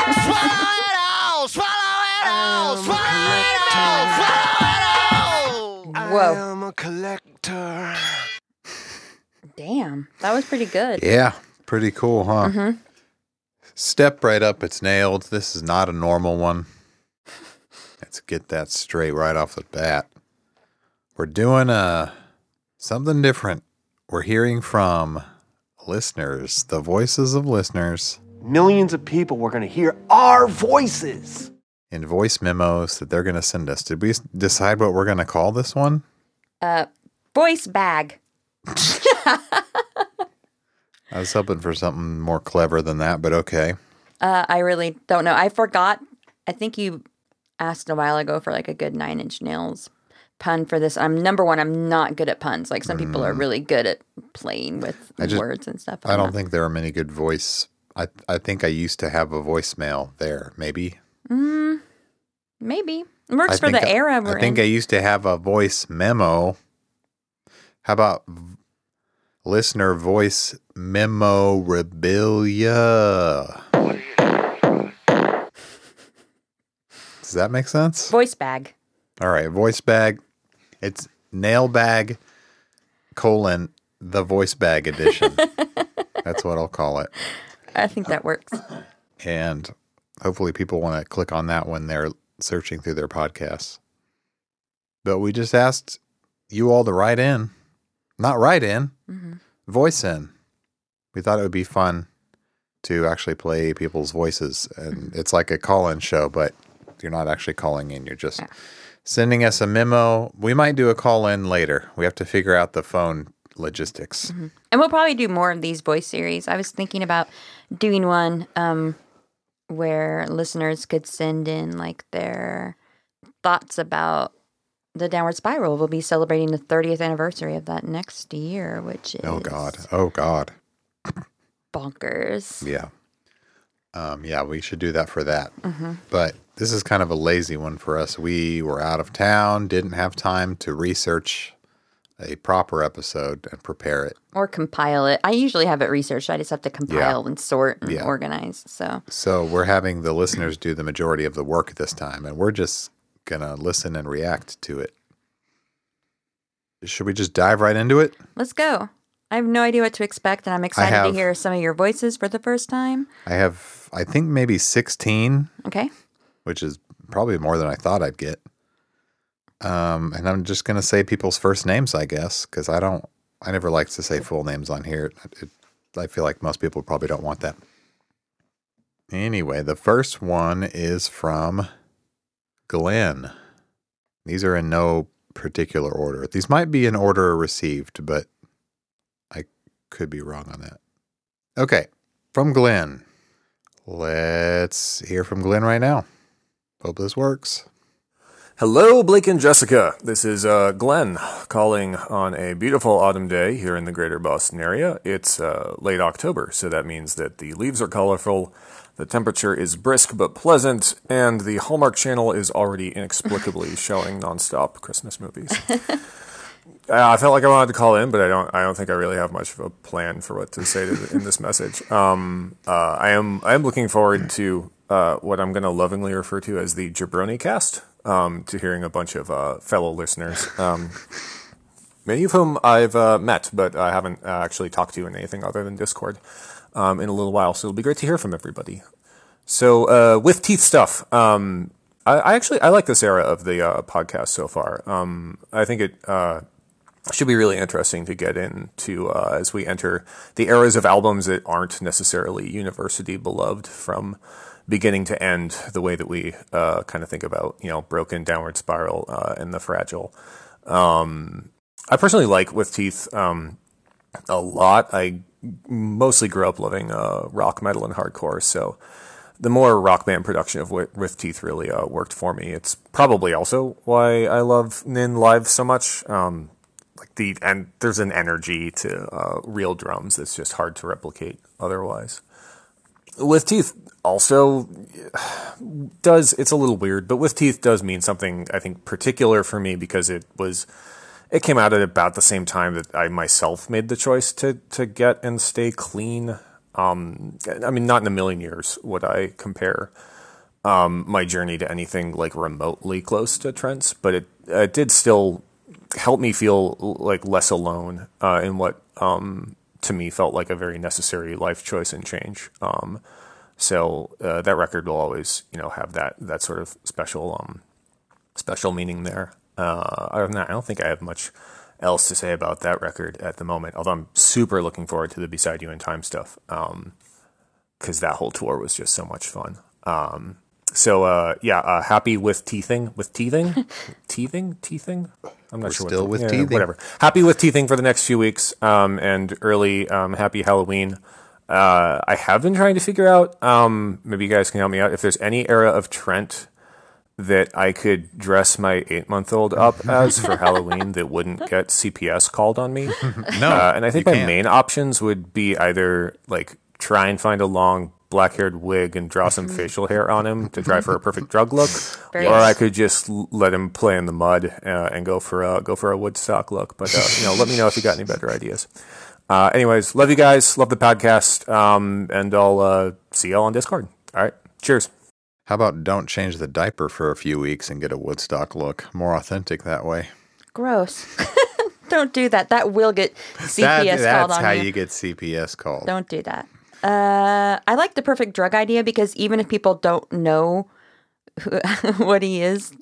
it all, swallow it all, swallow it all, swallow it all. Whoa. I'm a collector. Damn, that was pretty good. Yeah, pretty cool, huh? Step right up. It's nailed. This is not a normal one. Let's get that straight right off the bat. We're doing uh, something different. We're hearing from listeners, the voices of listeners, Millions of people were going to hear our voices. in voice memos that they're going to send us. Did we decide what we're going to call this one? Uh, voice bag. I was hoping for something more clever than that, but okay. Uh, I really don't know. I forgot. I think you asked a while ago for like a good nine inch nails pun for this. I'm number one. I'm not good at puns. Like some people are really good at playing with Mm. Just- words and stuff. I I'm don't not. think there are many good voice. I I think I used to have a voicemail there. Maybe mm, Maybe it works I for the I- era we're I think in. I used to have a voice memo. How about v- listener voice memorabilia? Does that make sense? voice bag. All right, voice bag. It's nail bag colon the voice bag edition. That's what I'll call it. I think that works. And hopefully people want to click on that when they're searching through their podcasts. But we just asked you all to write in, not write in, mm-hmm. voice in. We thought it would be fun to actually play people's voices. And mm-hmm. it's like a call in show, but you're not actually calling in. You're just sending us a memo. We might do a call in later. We have to figure out the phone logistics. And we'll probably do more of these voice series. I was thinking about doing one um, where listeners could send in like their thoughts about the downward spiral. We'll be celebrating the 30th anniversary of that next year, which is Oh, God. Oh, God. bonkers. Yeah. Um, yeah, we should do that for that. But this is kind of a lazy one for us. We were out of town, didn't have time to research a proper episode and prepare it. Or compile it. I usually have it researched. I just have to compile and sort and Yeah. organize. So So we're having the listeners do the majority of the work this time, and we're just going to listen and react to it. Should we just dive right into it? let's go. I have no idea what to expect, and I'm excited to hear some of your voices for the first time. I have, I think, maybe 16 Okay. which is probably more than I thought I'd get. Um, and I'm just gonna say people's first names, I guess, because I don't. I never like to say full names on here. It, I feel like most people probably don't want that. Anyway, the first one is from Glenn. These are in no particular order. These might be in order received, but I could be wrong on that. Okay, from Glenn. Let's hear from Glenn right now. Hope this works. Hello, Blake and Jessica. This is uh, Glenn calling on a beautiful autumn day here in the greater Boston area. It's uh, late October, so that means that the leaves are colorful, the temperature is brisk but pleasant, and the Hallmark Channel is already inexplicably showing nonstop Christmas movies. Uh, I felt like I wanted to call in, but I don't. I don't think I really have much of a plan for what to say to, in this message. Um, uh, I am. I am looking forward to uh, what I'm going to lovingly refer to as the Jabroni Cast. Um, to hearing a bunch of uh, fellow listeners, um, many of whom I've uh, met, but I haven't uh, actually talked to in anything other than Discord um, in a little while. So it'll be great to hear from everybody. So uh, with teeth stuff, um, I, I actually I like this era of the uh, podcast so far. Um, I think it uh, should be really interesting to get into uh, as we enter the eras of albums that aren't necessarily university beloved from beginning to end, the way that we uh, kind of think about you know broken downward spiral uh, and the fragile. Um, I personally like with teeth um, a lot. I mostly grew up loving uh, rock, metal, and hardcore, so the more rock band production of Wi- with Teeth really uh, worked for me. It's probably also why I love Nin live so much. Um, like the and there's an energy to uh, real drums that's just hard to replicate otherwise. With Teeth also does it's a little weird, but with Teeth does mean something I think particular for me because it was it came out at about the same time that I myself made the choice to to get and stay clean. Um, I mean, not in a million years would I compare um, my journey to anything like remotely close to Trent's, but it, it did still help me feel like less alone uh, in what um, to me felt like a very necessary life choice and change. Um, so uh, that record will always, you know, have that that sort of special um, special meaning there. Uh, other than that, I don't think I have much else to say about that record at the moment. Although I'm super looking forward to the Beside You in Time stuff because that whole tour was just so much fun. Um, so uh, yeah, uh, happy with teething, with teething, teething, teething. I'm not We're sure. still what with yeah, teething. Whatever. Happy with teething for the next few weeks, um, and early um, happy Halloween. Uh, I have been trying to figure out. Um, maybe you guys can help me out. If there's any era of Trent that I could dress my eight month old up as for Halloween that wouldn't get CPS called on me. No, Uh, and I think my can't. main options would be either like try and find a long black haired wig and draw some facial hair on him to try for a perfect drug look, Very or nice. I could just let him play in the mud uh, and go for a go for a Woodstock look. But uh, you know, let me know if you got any better ideas. Uh, anyways, love you guys, love the podcast, um, and I'll uh, see y'all on Discord. All right, cheers. How about don't change the diaper for a few weeks and get a Woodstock look? More authentic that way. Gross. Don't do that. That will get CPS That- called that's on That's how you. you get CPS called. Don't do that. Uh, I like the perfect drug idea because even if people don't know who, what he is,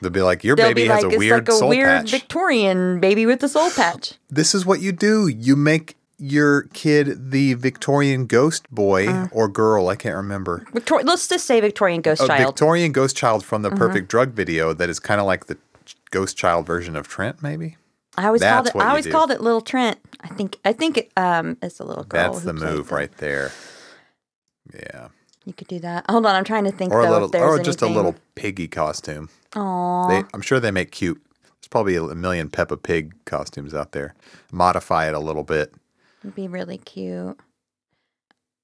They'll be like, your they'll baby has like, a weird like a soul weird patch. Victorian baby with the soul patch. this is what you do. You make your kid the Victorian ghost boy Uh. or girl. I can't remember. Victor- let's just say Victorian ghost A child. Mm-hmm. Victorian ghost child from the Perfect Drug video that is kind of like the ghost child version of Trent, maybe. I always called it. I always do. called it Little Trent. I think. I think it, um, it's a little girl. That's the move right there. Yeah. You could do that. Hold on, I'm trying to think Or a though little, if there's or anything. just a little piggy costume. Aw. They, I'm sure they make cute. There's probably a million Peppa Pig costumes out there. Modify it a little bit. It'd be really cute.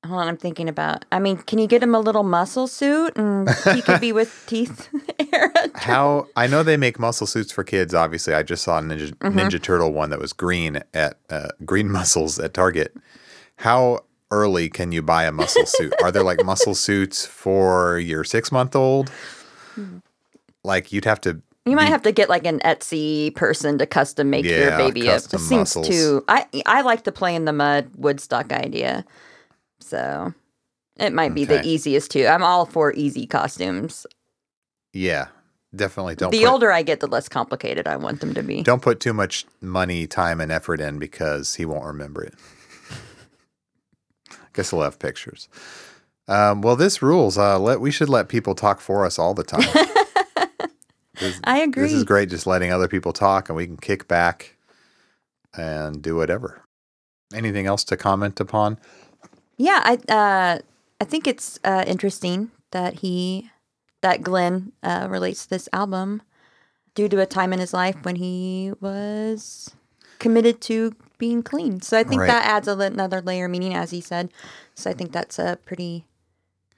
Hold on, I'm thinking about. I mean, can you get him a little muscle suit and he could be with teeth? How I know they make muscle suits for kids. Obviously, I just saw a Ninja Mm-hmm. Ninja Turtle one that was green at uh, green muscles at Target. How early can you buy a muscle suit? Are there like muscle suits for your six month old? Hmm. Like you'd have to. You might have to get like an Etsy person to custom make your Yeah, baby up. It seems muscles. too. I I like to play in the mud Woodstock idea, so it might be the easiest too. I'm all for easy costumes. Yeah, definitely don't. the put, older I get, the less complicated I want them to be. Don't put too much money, time, and effort in because he won't remember it. Guess he'll have pictures. Um, well, this rules. Uh, let we should let people talk for us all the time. this, I agree. this is great. Just letting other people talk, and we can kick back and do whatever. Anything else to comment upon? Yeah, I uh, I think it's uh, interesting that he that Glenn uh, relates this album due to a time in his life when he was committed to being clean. So I think Right. that adds a, another layer of meaning, as he said. So I think that's a pretty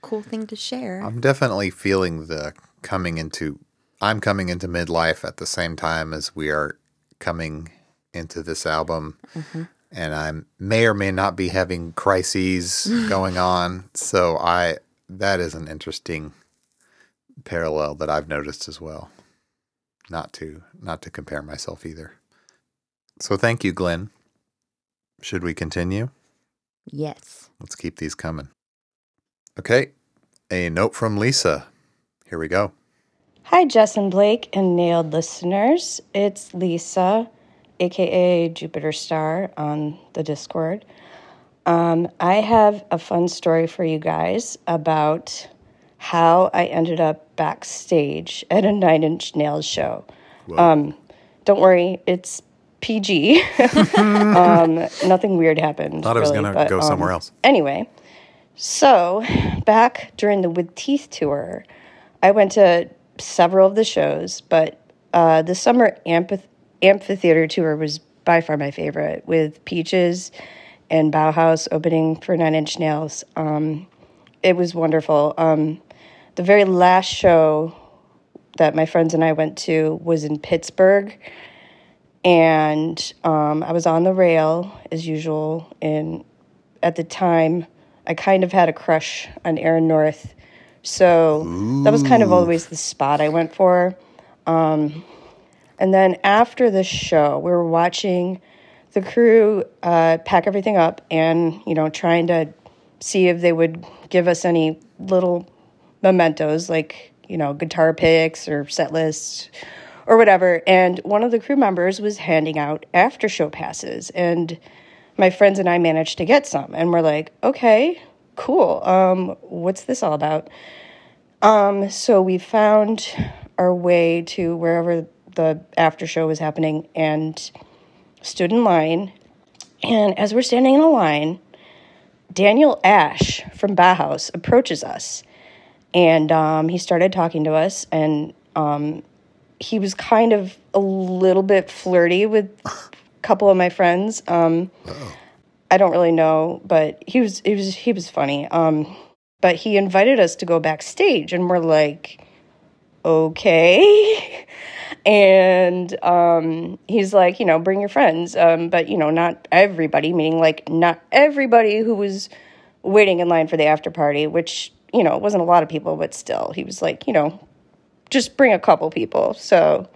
cool thing to share. I'm definitely feeling the coming into. I'm coming into midlife at the same time as we are coming into this album, mm-hmm. and I may or may not be having crises going on. So I that is an interesting parallel that I've noticed as well. Not to not to compare myself either. So thank you, Glenn. Should we continue? yes. Let's keep these coming. Okay. A note from Lisa. Here we go. Hi, Jess and Blake and Nailed listeners. It's Lisa, aka Jupiter Star, on the Discord. Um, I have a fun story for you guys about how I ended up backstage at a Nine Inch Nails show. Um, don't worry, it's PG. um, nothing weird happened. Thought it was going to go um, somewhere else. Anyway, so back during the With Teeth tour, I went to several of the shows, but uh, the summer amphith- amphitheater tour was by far my favorite, with Peaches and Bauhaus opening for Nine Inch Nails. Um, it was wonderful. Um, the very last show that my friends and I went to was in Pittsburgh, and um, I was on the rail as usual. And at the time, I kind of had a crush on Aaron North. So that was kind of always the spot I went for. Um, and then after the show, we were watching the crew uh, pack everything up and, you know, trying to see if they would give us any little mementos like, you know, guitar picks or set lists or whatever. And one of the crew members was handing out after show passes. And my friends and I managed to get some. And we're like, okay, cool. Um, what's this all about? Um, so we found our way to wherever the after show was happening and stood in line. And as we're standing in a line, Daniel Ash from Bauhaus approaches us. And um, he started talking to us, and um, he was kind of a little bit flirty with a couple of my friends. Um, I don't really know, but he was he was he was funny. Um, but he invited us to go backstage, and we're like, okay. And um, he's like, you know, bring your friends, um, but you know, not everybody. Meaning, like, not everybody who was waiting in line for the after party, which you know, it wasn't a lot of people, but still, he was like, you know, just bring a couple people. So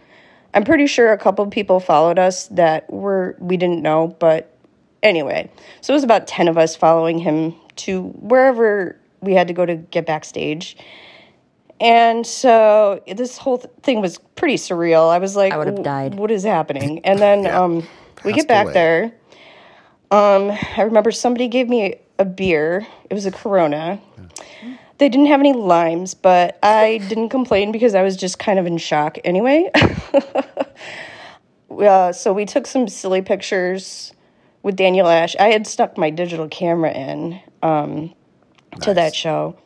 I'm pretty sure a couple people followed us that were we didn't know, but anyway, so it was about 10 of us following him to wherever we had to go to get backstage. And so this whole th- thing was pretty surreal. I was like, I would've died." What is happening? And then um, we get back away. there. Um, I remember somebody gave me a beer. It was a Corona. They didn't have any limes, but I didn't complain because I was just kind of in shock anyway. uh, so we took some silly pictures with Daniel Ash. I had stuck my digital camera in um, to that show.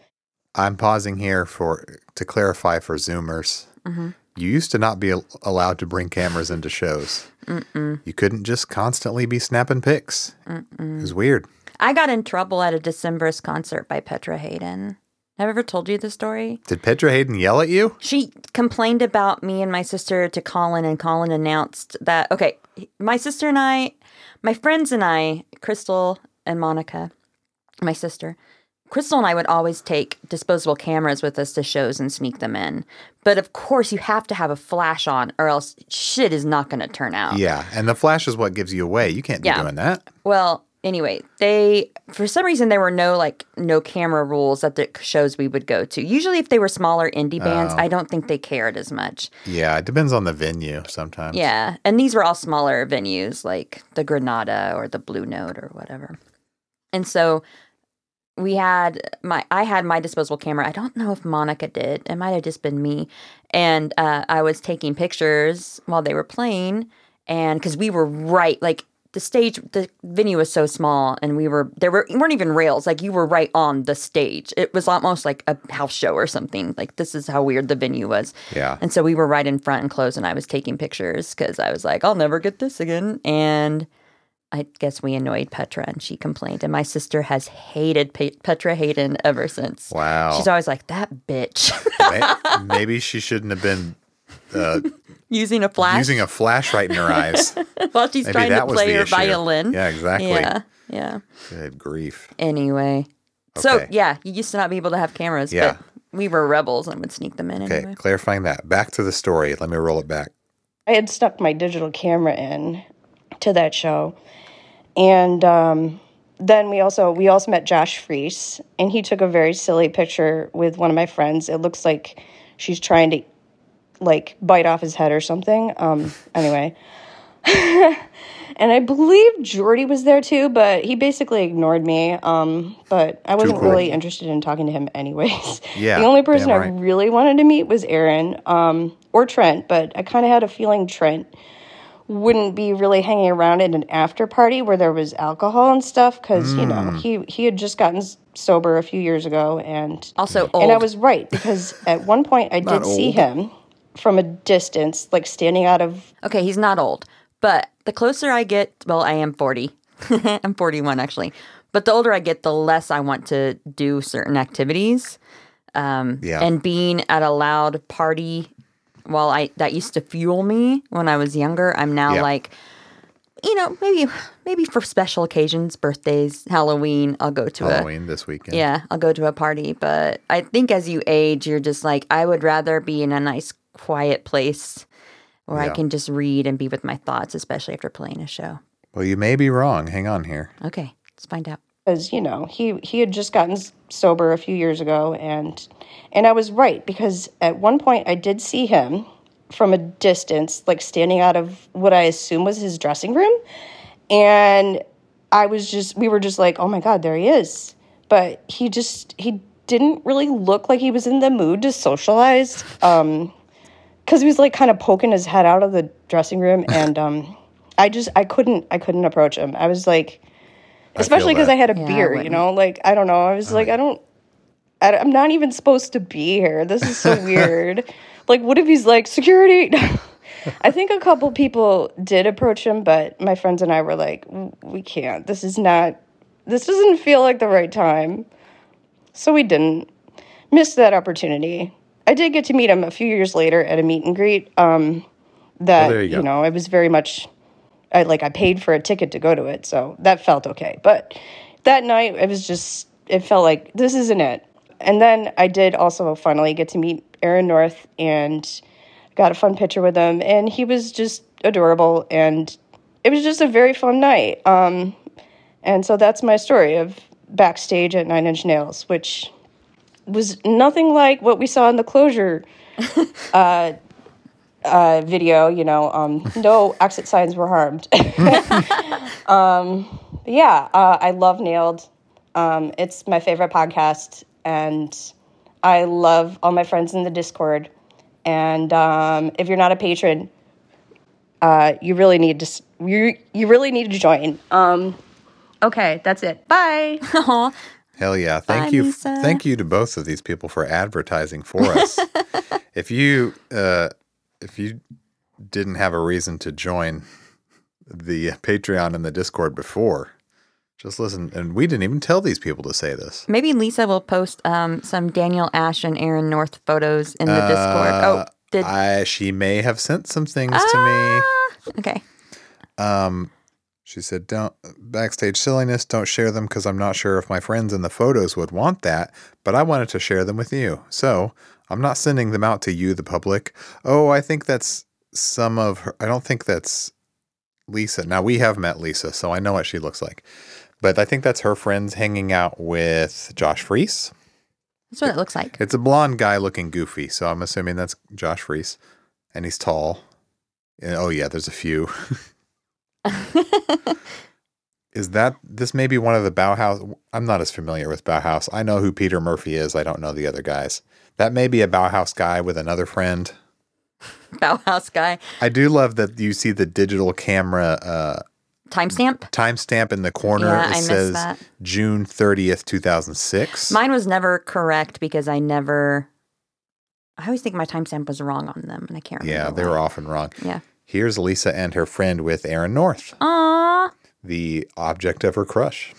I'm pausing here for to clarify for Zoomers. Mm-hmm. You used to not be al- allowed to bring cameras into shows. You couldn't just constantly be snapping pics. It was weird. I got in trouble at a Decemberist concert by Petra Haden. Have I ever told you the story? Did Petra Haden yell at you? She complained about me and my sister to Colin, and Colin announced that, okay, my sister and I, my friends and I, Crystal and Monica, my sister, Crystal and I would always take disposable cameras with us to shows and sneak them in. But of course, you have to have a flash on, or else shit is not going to turn out. Yeah, and the flash is what gives you away. You can't be Yeah. doing that. Well, anyway, they for some reason there were no like no camera rules at the shows we would go to. Usually, if they were smaller indie bands, Oh. I don't think they cared as much. Yeah, it depends on the venue sometimes. Yeah, and these were all smaller venues like the Granada or the Blue Note or whatever. And so we had my I had my disposable camera. I don't know if Monica did. It might have just been me. And uh, I was taking pictures while they were playing, and because we were right like. The stage, the venue was so small, and we were there were weren't even rails. Like you were right on the stage. It was almost like a house show or something. Like this is how weird the venue was. Yeah. And so we were right in front and close, and I was taking pictures because I was like, I'll never get this again. And I guess we annoyed Petra, and she complained. And my sister has hated Pe- Petra Haden ever since. Wow. She's always like, that bitch. Maybe she shouldn't have been uh, using a flash using a flash right in her eyes. while she's Maybe trying to play her issue. violin. Yeah, exactly. Yeah. Yeah. Good grief. Anyway. So, yeah, you used to not be able to have cameras, Yeah. but we were rebels and would sneak them in Okay, anyway. clarifying that. Back to the story. Let me roll it back. I had stuck my digital camera in to that show, and um, then we also we also met Josh Freese, and he took a very silly picture with one of my friends. It looks like she's trying to like bite off his head or something. Um, anyway. and I believe Jeordie was there too, but he basically ignored me. Um, but I wasn't cool. really interested in talking to him anyways. Yeah, the only person damn I really wanted to meet was Aaron um, or Trent, but I kind of had a feeling Trent wouldn't be really hanging around at an after party where there was alcohol and stuff because you know Mm. he he had just gotten sober a few years ago and Also old. and I was right because at one point I did see old. him from a distance, like standing out of Okay, he's not old, but the closer I get, well, I am 40. I'm 41 actually. But the older I get, the less I want to do certain activities. Um, Yeah. And being at a loud party, while I that used to fuel me when I was younger, I'm now Yeah. like, you know, maybe maybe for special occasions, birthdays, Halloween, I'll go to a Halloween this weekend. yeah, I'll go to a party. But I think as you age, you're just like, I would rather be in a nice, quiet place where I can just read and be with my thoughts, especially after playing a show. Well, you may be wrong. Hang on here. Okay, let's find out. because you know he he had just gotten sober a few years ago and and I was right because at one point I did see him from a distance like standing out of what I assume was his dressing room and I was just we were just like oh my god there he is but he just he didn't really look like he was in the mood to socialize um cuz he was like kind of poking his head out of the dressing room and um I just I couldn't I couldn't approach him I was like especially because that. I had a Yeah, beer, you know, like I don't know. I was like, I don't, I, am not even supposed to be here. This is so weird. like, what if he's like security? I think a couple people did approach him, but my friends and I were like, we can't. This is not. This doesn't feel like the right time. So we didn't. Missed that opportunity. I did get to meet him a few years later at a meet and greet. Um, that there you you, know, it was very much I like I paid for a ticket to go to it, so that felt okay. But that night it was just it felt like this isn't it. And then I did also finally get to meet Aaron North and got a fun picture with him and he was just adorable and it was just a very fun night. Um and so that's my story of backstage at Nine Inch Nails, which was nothing like what we saw in the closure uh, video, you know, um, no exit signs were harmed. um, yeah, uh, I love Nailed. Um, it's my favorite podcast, and I love all my friends in the Discord. And um, if you're not a patron, uh, you really need to you you really need to join. Um, okay, that's it. Bye. Hell yeah! Thank Bye, you, Lisa. thank you to both of these people for advertising for us. if you uh, if you didn't have a reason to join the Patreon and the Discord before, just listen. And we didn't even tell these people to say this. maybe Lisa will post um, some Daniel Ash and Aaron North photos in the Discord. Oh, did Uh, I? She may have sent some things to me. okay. Um, she said, "Don't backstage silliness. Don't share them because I'm not sure if my friends in the photos would want that. But I wanted to share them with you, so I'm not sending them out to you, the public. Oh, I think that's some of her. I don't think that's Lisa. Now we have met Lisa, so I know what she looks like. But I think that's her friends hanging out with Josh Freese. That's what it looks like. It's a blonde guy looking goofy, so I'm assuming that's Josh Freese, and he's tall. And- oh yeah, there's a few. is that this may be one of the Bauhaus? I'm not as familiar with Bauhaus. I know who Peter Murphy is. I don't know the other guys. That may be a Bauhaus guy with another friend. Bauhaus guy. I do love that you see the digital camera uh, Timestamp. timestamp in the corner. Yeah, it I says that. June 30th, 2006. Mine was never correct because I never. I always think my timestamp was wrong on them, and I can't remember. yeah, they why. were often wrong. Yeah. Here's Lisa and her friend with Aaron North. Aw, the object of her crush.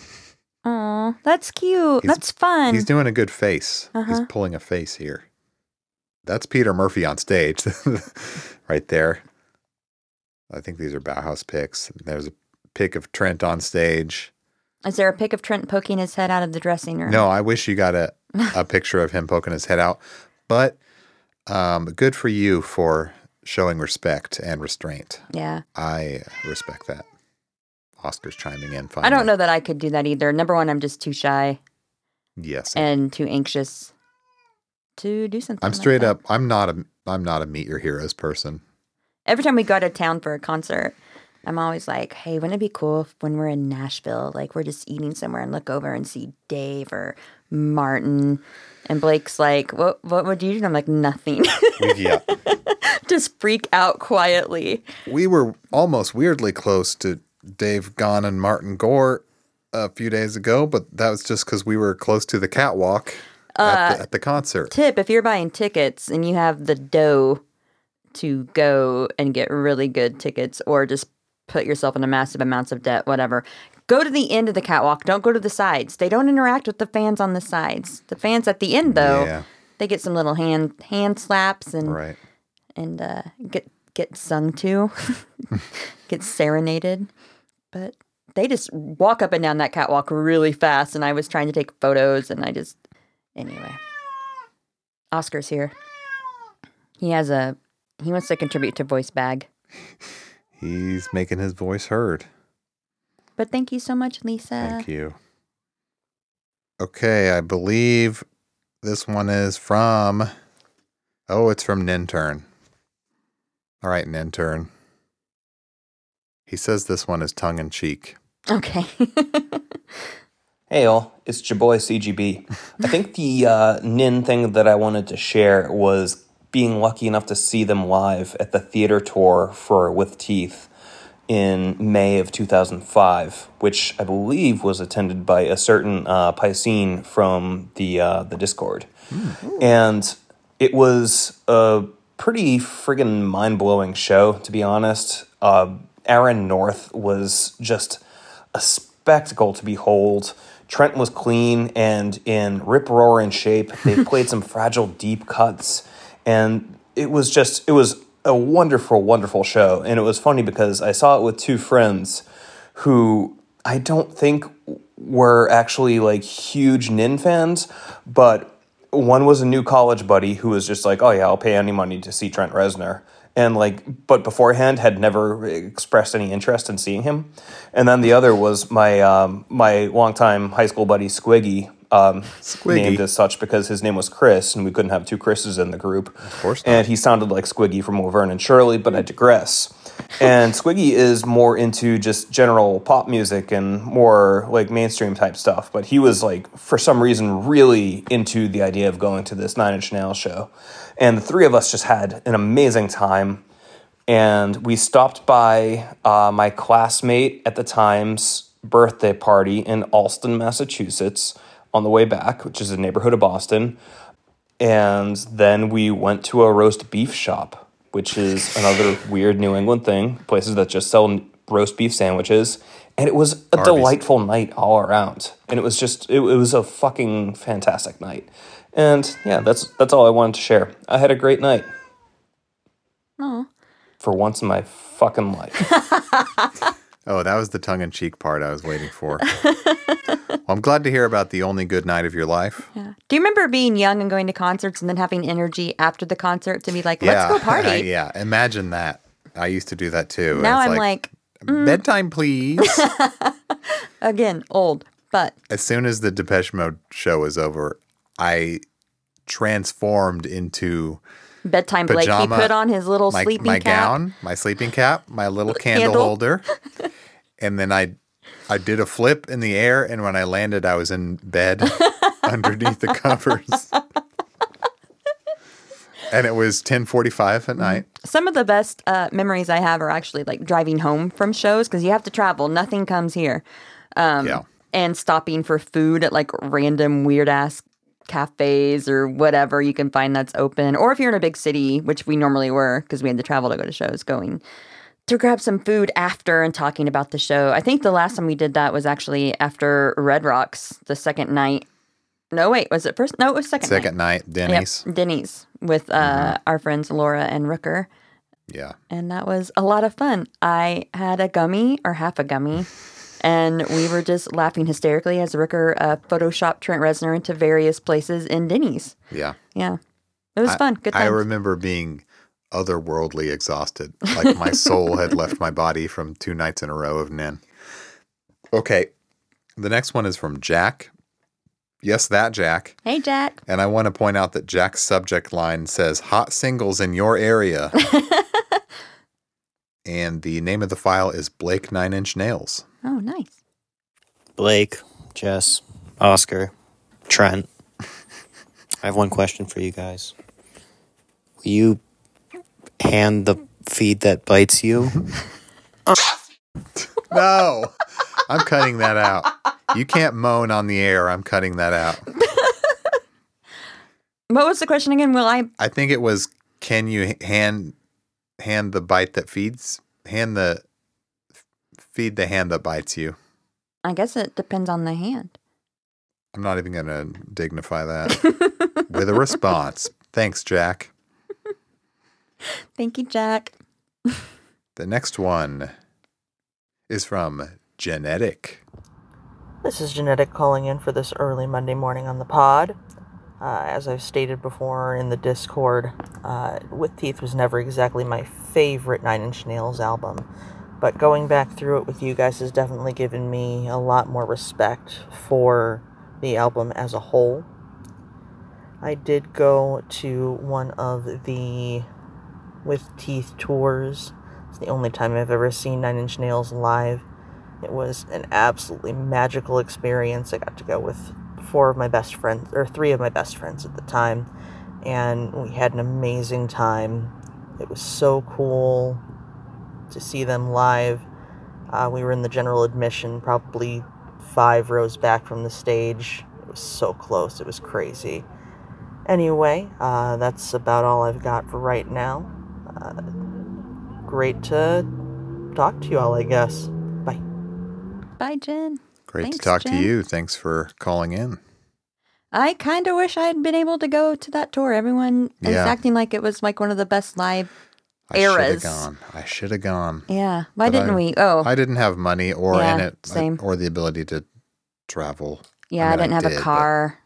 aw, that's cute. He's- that's fun. He's doing a good face. He's Uh-huh. pulling a face here. That's Peter Murphy on stage, right there. I think these are Bauhaus pics. There's a pic of Trent on stage. Is there a pic of Trent poking his head out of the dressing room? No, I wish you got a, a picture of him poking his head out. But um, good for you for showing respect and restraint. Yeah. I respect that. Oscar's chiming in. I don't know that I could do that either. Number one, I'm just too shy Yes, and too anxious to do something. I'm like straight that. up. I'm not a. I'm not a meet your heroes person. Every time we go to town for a concert, I'm always like, hey, wouldn't it be cool if when we're in Nashville, like we're just eating somewhere and look over and see Dave or Martin? And Blake's like, what, what would you do? And I'm like, nothing. yeah, just freak out quietly. we were almost weirdly close to Dave Gahan and Martin Gore a few days ago, but that was just because we were close to the catwalk at, Uh, the, at the concert. Tip if you're buying tickets and you have the dough to go and get really good tickets or just put yourself in a massive amounts of debt, whatever, go to the end of the catwalk. Don't go to the sides. They don't interact with the fans on the sides. The fans at the end, though, Yeah. they get some little hand hand slaps and Right. and uh, get get sung to, get serenaded. But they just walk up and down that catwalk really fast, and I was trying to take photos, and I just anyway. Oscar's here. He has a he wants to contribute to voice bag. He's making his voice heard. But thank you so much, Lisa. Thank you. Okay, I believe this one is from. Oh, it's from Nintern. All right, Nintern. He says this one is tongue in cheek. Okay. Hey all, it's your boy CGB. I think the uh, Nin thing that I wanted to share was being lucky enough to see them live at the theater tour for With Teeth in May of 2005, which I believe was attended by a certain uh, Piscine from the uh, the Discord, and it was a pretty friggin' mind blowing show to be honest. Uh, Aaron North was just a spectacle to behold. Trent was clean and in rip roaring shape. They played some fragile deep cuts, and it was just it was a wonderful, wonderful show. And it was funny because I saw it with two friends who I don't think were actually like huge Nin fans, but one was a new college buddy who was just like, "Oh yeah, I'll pay any money to see Trent Reznor." And like, but beforehand had never expressed any interest in seeing him. And then the other was my um, my longtime high school buddy Squiggy, um, Squiggy. named as such because his name was Chris, and we couldn't have two Chris's in the group. Of course not. And he sounded like Squiggy from Laverne and Shirley, but I digress. And Squiggy is more into just general pop music and more like mainstream type stuff. But he was like, for some reason, really into the idea of going to this Nine Inch Nails show. And the three of us just had an amazing time. And we stopped by uh, my classmate at the time's birthday party in Allston, Massachusetts, on the way back, which is a neighborhood of Boston. And then we went to a roast beef shop, which is another weird New England thing, places that just sell roast beef sandwiches. And it was a Arby's. delightful night all around. And it was just, it, it was a fucking fantastic night. And yeah, that's that's all I wanted to share. I had a great night. Oh. For once in my fucking life. Oh, that was the tongue in cheek part I was waiting for. well, I'm glad to hear about the only good night of your life. Yeah. Do you remember being young and going to concerts and then having energy after the concert to be like, let's go party? yeah, imagine that. I used to do that too. Now I'm like, mm. bedtime, please. again, old, but as soon as the Depeche Mode show was over, I transformed into bedtime Blake, he put on his little my, sleeping my cap. gown, my sleeping cap, my little candle, Candle. holder, and then I I did a flip in the air, and when I landed, I was in bed underneath the covers. And it was 10:45 at night. Some of the best uh, memories I have are actually like driving home from shows because you have to travel. Nothing comes here. Um, yeah. And stopping for food at like random weird ass cafes or whatever you can find that's open. Or if you're in a big city, which we normally were because we had to travel to go to shows, going to grab some food after and talking about the show. I think the last time we did that was actually after Red Rocks, the second night. No, wait, was it first? No, it was second. Second night. night, Denny's. Yep, Denny's with uh, our friends Laura and Rooker Yeah. and that was a lot of fun. I had a gummy or half a gummy, and we were just laughing hysterically as Rooker uh, photoshopped Trent Reznor into various places in Denny's. Yeah. Yeah, it was fun. Good time. I remember being otherworldly exhausted. Like my soul had left my body from two nights in a row of Nin. Okay. The next one is from Jack. Yes, that Jack. hey, Jack. And I want to point out that Jack's subject line says hot singles in your area. and the name of the file is Blake Nine Inch Nails. Oh, nice. Blake, Jess, Oscar, Trent. I have one question for you guys. Will you hand the feed that bites you? No, I'm cutting that out. You can't moan on the air. I'm cutting that out. What was the question again? Will I? I think it was can you hand hand the bite that feeds hand the feed the hand that bites you. I guess it depends on the hand. I'm not even going to dignify that with a response. Thanks, Jack. Thank you, Jack. The next one is from Genetic. This is Genetic calling in for this early Monday morning on the pod. Uh, as I've stated before in the Discord, uh, With Teeth was never exactly my favorite Nine Inch Nails album, but going back through it with you guys has definitely given me a lot more respect for the album as a whole. I did go to one of the With Teeth tours. It's the only time I've ever seen Nine Inch Nails live. It was an absolutely magical experience. I got to go with four of my best friends, or three of my best friends at the time, and we had an amazing time. It was so cool to see them live. Uh, we were in the general admission, probably five rows back from the stage. It was so close, it was crazy. Anyway, uh, that's about all I've got for right now. Uh, great to talk to you all, I guess. Bye. Bye, Jen. Great Thanks, to talk Jen. to you. Thanks for calling in. I kind of wish I had been able to go to that tour. Everyone is acting like it was like one of the best live eras. I should have gone. I should have gone. Yeah. Why But didn't I- we? Oh, I didn't have money or in Yeah, it I- same. or the ability to travel. yeah. I, mean, I didn't have did, a but- car.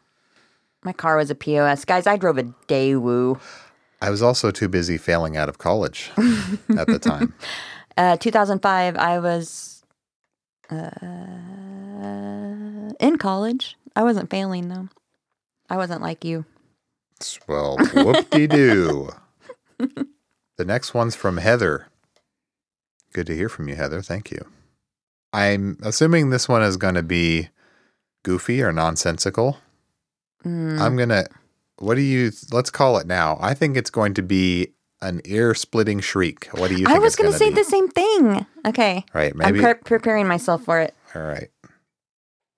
My car was a POS. Guys, I drove a Daewoo. I was also too busy failing out of college at the time. Uh, 2005, I was uh, in college. I wasn't failing, though. I wasn't like you. Well, whoop de doo. the next one's from Heather. Good to hear from you, Heather. Thank you. I'm assuming this one is going to be goofy or nonsensical. Mm. I'm going to, what do you, let's call it now. I think it's going to be an ear splitting shriek. What do you think I was going to say be? the same thing. Okay. Right. Maybe. I'm pre- preparing myself for it. all right.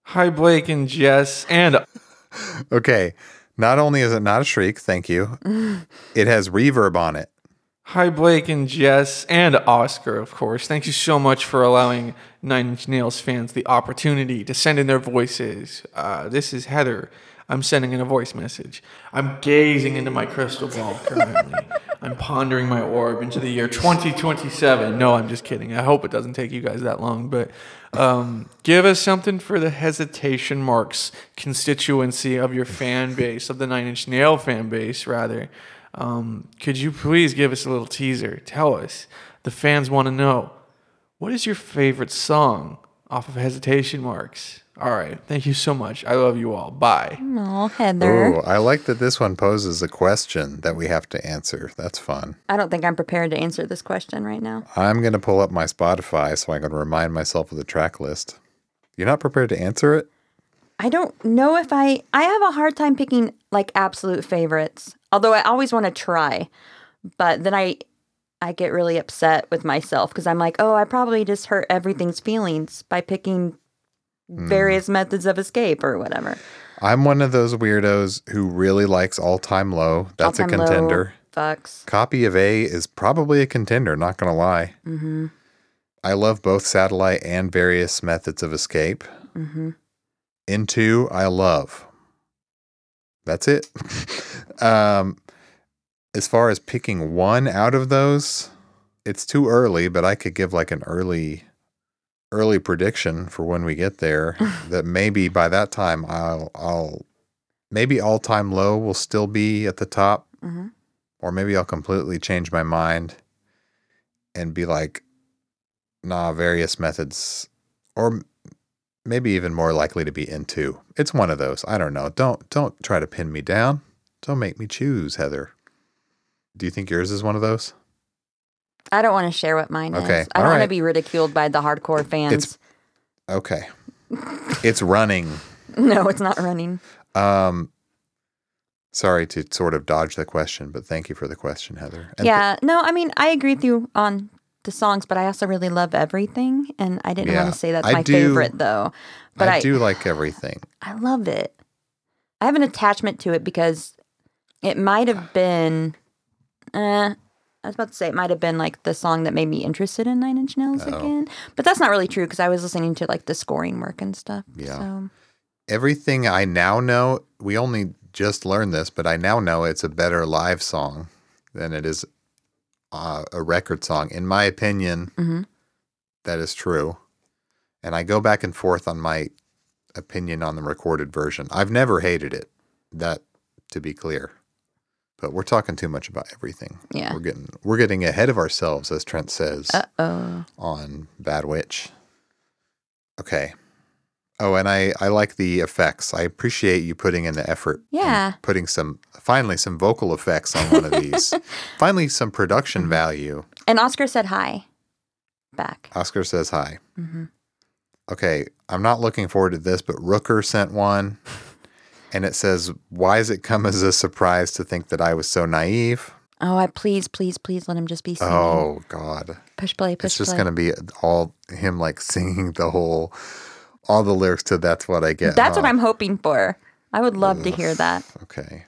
Hi, Blake and Jess, and Okay. Not only is it not a shriek, thank you, it has reverb on it. hi, Blake and Jess, and Oscar, of course. Thank you so much for allowing Nine Inch Nails fans the opportunity to send in their voices. Uh, this is Heather. I'm sending in a voice message. I'm gazing into my crystal ball currently. I'm pondering my orb into the year 2027. No, I'm just kidding. I hope it doesn't take you guys that long, but um, give us something for the hesitation marks constituency of your fan base, of the Nine Inch Nail fan base, rather. Um, could you please give us a little teaser? Tell us. The fans want to know. What is your favorite song off of hesitation marks? All right. Thank you so much. I love you all. Bye. Oh, Heather. Oh, I like that this one poses a question that we have to answer. That's fun. I don't think I'm prepared to answer this question right now. I'm going to pull up my Spotify so I can remind myself of the track list. You're not prepared to answer it? I don't know if I I have a hard time picking like absolute favorites. Although I always want to try. But then I I get really upset with myself because I'm like, "Oh, I probably just hurt everything's feelings by picking various methods of escape or whatever." I'm one of those weirdos who really likes All Time Low. That's a All-Time Low, contender. Fucks. Copy of A is probably a contender, not going to lie. Mhm. I love both Satellite and various methods of escape. Mhm. Into, I love. That's it. um, as far as picking one out of those, it's too early, but I could give like an early early prediction for when we get there that maybe by that time I'll I'll maybe all time low will still be at the top Mhm. or maybe I'll completely change my mind and be like nah various methods or maybe even more likely to be into it's one of those. I don't know. Don't don't try to pin me down. Don't make me choose heather. Do you think yours is one of those I don't want to share what mine Okay, is. I all don't want to be ridiculed by the hardcore fans. It's- okay it's running no, it's not running. um sorry to sort of dodge the question but thank you for the question heather And yeah, no, I mean, I agree with you on the songs, but I also really love everything, and I didn't Yeah, want to say that's I my do- favorite though. But I, I, do like everything I love it. I have an attachment to it because it might have been. Uh, I was about to say it might have been like the song that made me interested in Nine Inch Nails Oh. again, but that's not really true because I was listening to like the scoring work and stuff. Yeah. So everything I now know, we only just learned this, but I now know it's a better live song than it is uh, a record song. In my opinion, Mhm. that is true. and I go back and forth on my opinion on the recorded version. I've never hated it. That to be clear. But we're talking too much about everything. Yeah. We're getting we're getting ahead of ourselves, as Trent says Uh oh. on Bad Witch. Okay. Oh, and I I like the effects. I appreciate you putting in the effort. Yeah. Putting some finally some vocal effects on one of these. finally some production Mm-hmm. value. And Oscar said hi back. Oscar says hi. hmm Okay, I'm not looking forward to this, but Rooker sent one and it says, Why does it come as a surprise to think that I was so naive? Oh, I please, please, please let him just be singing. Oh, God. Push play, push it's just play. going to be all him like singing the whole, all the lyrics to That's What I Get. That's huh? what I'm hoping for. I would love to hear that. Okay.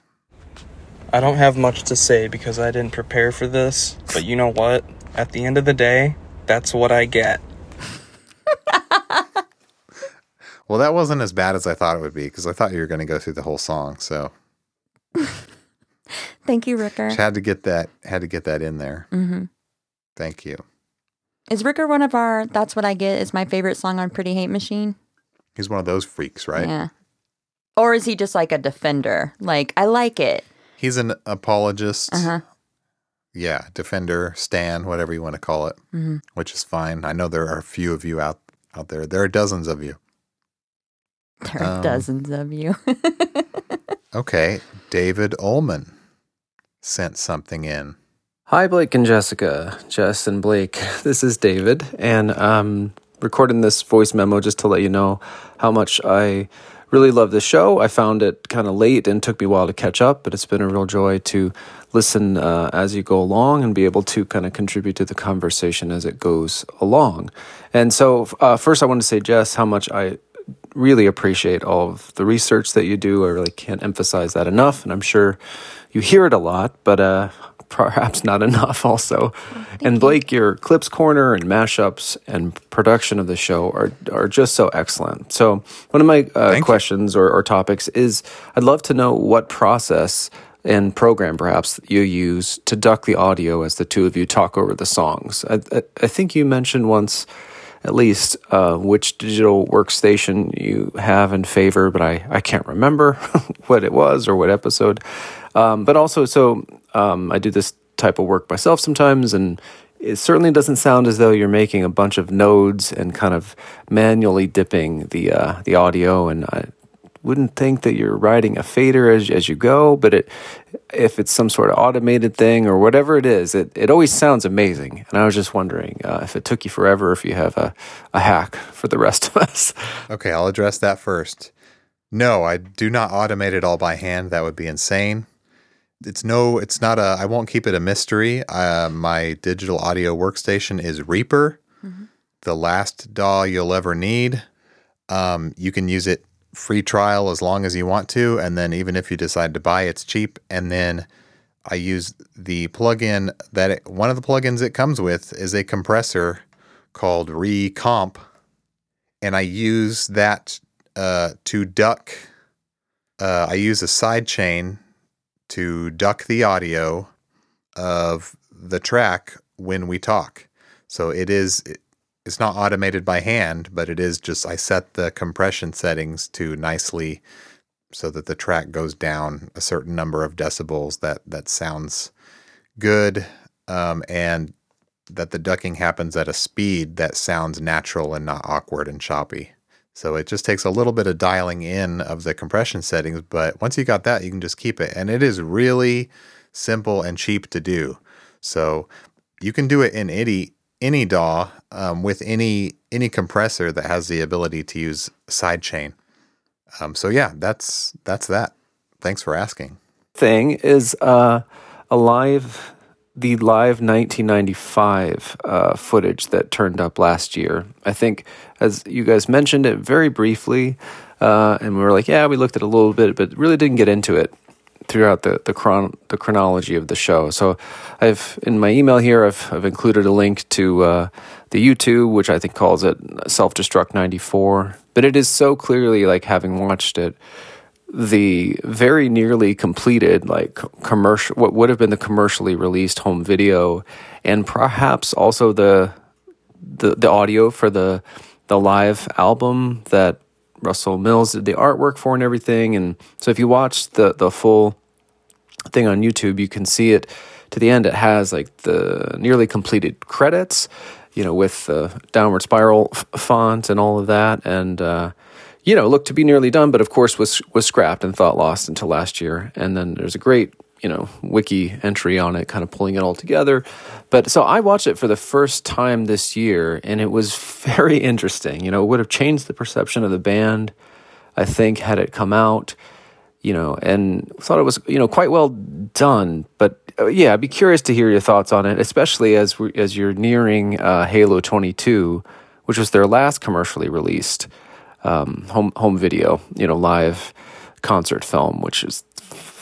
I don't have much to say because I didn't prepare for this, but you know what? At the end of the day, that's what I get. Well, that wasn't as bad as I thought it would be because I thought you were going to go through the whole song. So Thank you, Ricker. just had to get that, had to get that in there. hmm Thank you. Is Ricker one of our? That's what I get. Is my favorite song on Pretty Hate Machine? He's one of those freaks, right? Yeah. Or is he just like a defender? Like I like it. He's an apologist. Uh huh. Yeah, defender, stan, whatever you want to call it, Mhm. which is fine. I know there are a few of you out out there. There are dozens of you. There are Um, dozens of you. Okay, David Ullman sent something in. Hi, Blake and Jessica, Jess and Blake. This is David, and um, recording this voice memo just to let you know how much I really love the show. I found it kind of late and took me a while to catch up, but it's been a real joy to listen uh, as you go along and be able to kind of contribute to the conversation as it goes along. And so, uh, first, I want to say, Jess, how much I really appreciate all of the research that you do. I really can't emphasize that enough, and I'm sure you hear it a lot, but uh, perhaps not enough also. and Blake, your clips corner and mashups and production of the show are are just so excellent. So one of my uh, questions or, or topics is I'd love to know what process and program perhaps you use to duck the audio as the two of you talk over the songs. I, I, I think you mentioned once at least uh, which digital workstation you have in favor, but I, I can't remember what it was or what episode. Um, but also, so um, I do this type of work myself sometimes, and it certainly doesn't sound as though you're making a bunch of nodes and kind of manually dipping the uh, the audio. And wouldn't think that you're writing a fader as as you go, but it if it's some sort of automated thing or whatever it is, it, it always sounds amazing. And I was just wondering uh, if it took you forever, if you have a, a hack for the rest of us. Okay, I'll address that first. No, I do not automate it all by hand. That would be insane. It's no, it's not a, I won't keep it a mystery. Uh, my digital audio workstation is Reaper, the last DAW you'll ever need. Um, you can use it free trial as long as you want to. And then even if you decide to buy, it's cheap. And then I use the plugin that it, one of the plugins it comes with is a compressor called ReaComp and I use that uh, to duck. Uh, I use a side chain to duck the audio of the track when we talk. So it is. It's not automated by hand, but it is just I set the compression settings to nicely so that the track goes down a certain number of decibels that that sounds good um, and that the ducking happens at a speed that sounds natural and not awkward and choppy. So it just takes a little bit of dialing in of the compression settings, but once you got that, you can just keep it. And it is really simple and cheap to do. So you can do it in any any DAW um, with any any compressor that has the ability to use sidechain. Um, so yeah, that's that's that. Thanks for asking. Thing is uh, a live, the live 1995 uh, footage that turned up last year. I think, as you guys mentioned it very briefly, uh, and we were like, yeah, we looked at a little bit, but really didn't get into it throughout the the, chron- the chronology of the show. So, I've in my email here, I've I've included a link to uh, the YouTube, which I think calls it Self Destruct '94. But it is so clearly like having watched it, the very nearly completed like commercial, what would have been the commercially released home video, and perhaps also the the the audio for the the live album that Russell Mills did the artwork for and everything. And so if you watch the the full thing on YouTube, you can see it to the end. It has like the nearly completed credits, you know, with the downward spiral f- font and all of that, and uh, you know, looked to be nearly done, but of course was was scrapped and thought lost until last year. And then there's a great you know wiki entry on it, kind of pulling it all together. But so I watched it for the first time this year, and it was very interesting. You know, it would have changed the perception of the band, I think, had it come out you know, and thought it was, you know, quite well done. But uh, yeah, I'd be curious to hear your thoughts on it, especially as we, as you're nearing uh, Halo 22, which was their last commercially released um, home home video, you know, live concert film, which is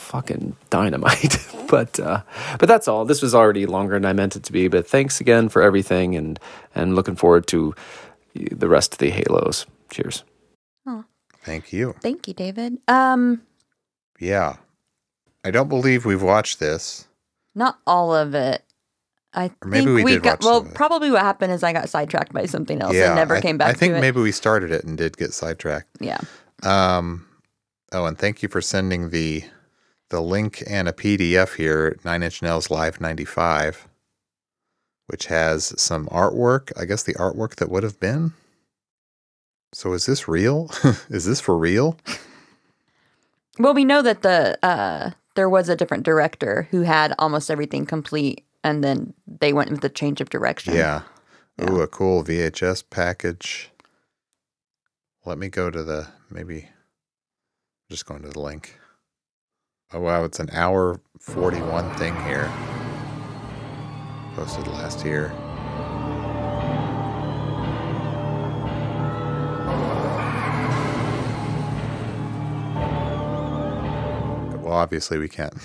fucking dynamite. but uh, but that's all. This was already longer than I meant it to be. But thanks again for everything, and and looking forward to the rest of the Halos. Cheers. Oh. Thank you. Thank you, David. Um, Yeah. I don't believe we've watched this. not all of it. I Or maybe think we we, did got watch well. some of it. Probably what happened is I got sidetracked by something else yeah, and never I, came back. I think to it. maybe we started it and did get sidetracked. Yeah. Um, oh, and thank you for sending the the link and a PDF here, Nine Inch Nails Live '95, which has some artwork. I guess the artwork that would have been. So is this real? is this for real? Well, we know that the uh, there was a different director who had almost everything complete, and then they went with the change of direction. Yeah. Ooh, a cool VHS package. Let me go to the maybe just going to the link. Oh wow, it's an hour 41 thing here. Posted last year. Well, obviously we can't.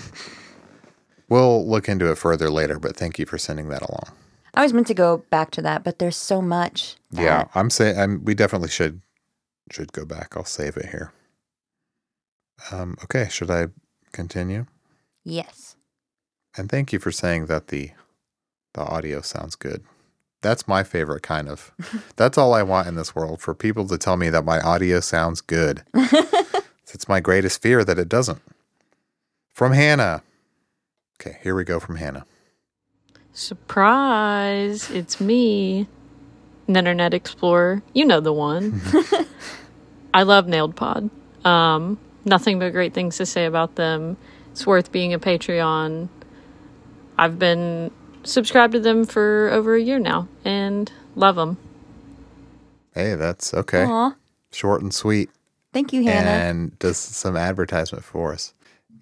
We'll look into it further later, but thank you for sending that along. I was meant to go back to that, but there's so much. Yeah, I'm saying I'm, we definitely should should go back. I'll save it here. Um, okay, should I continue? Yes. And thank you for saying that the the audio sounds good. That's my favorite kind of. that's all I want in this world for people to tell me that my audio sounds good. it's my greatest fear that it doesn't. From Hannah. Okay, here we go from Hannah. Surprise! It's me, Internet Explorer. You know the one. I love Nailed Pod. Um, nothing but great things to say about them. It's worth being a Patreon. I've been subscribed to them for over a year now and love them. Hey, that's okay. Aw. Short and sweet. Thank you, Hannah. and does some advertisement for us.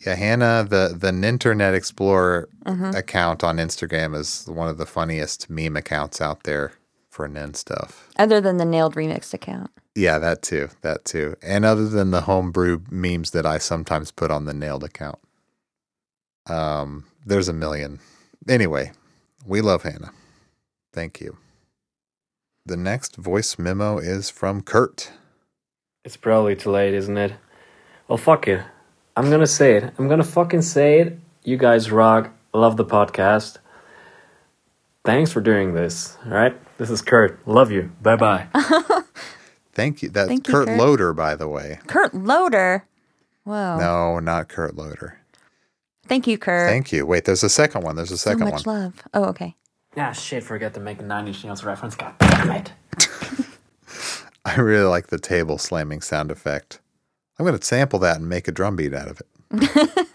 Yeah, Hannah, the the Ninternet Explorer Mhm. account on Instagram is one of the funniest meme accounts out there for Nin stuff. Other than the Nailed Remix account. Yeah, that too, that too, and other than the homebrew memes that I sometimes put on the Nailed account, um, there's a million. Anyway, we love Hannah. Thank you. The next voice memo is from Kurt. It's probably too late, isn't it? Well, fuck it. I'm gonna say it. I'm gonna fucking say it. You guys rock. Love the podcast. Thanks for doing this. All right. This is Kurt. Love you. Bye bye. Thank you. That's Thank you, Kurt, Kurt. Loder, by the way. Kurt Loder. Whoa. No, not Kurt Loder. Thank you, Kurt. Thank you. Wait, there's a second one. There's a second so second much one. love. Oh, okay. ah, shit. Forget to make a Nine Inch Nails reference. God damn it. I really like the table slamming sound effect. I'm going to sample that and make a drum beat out of it.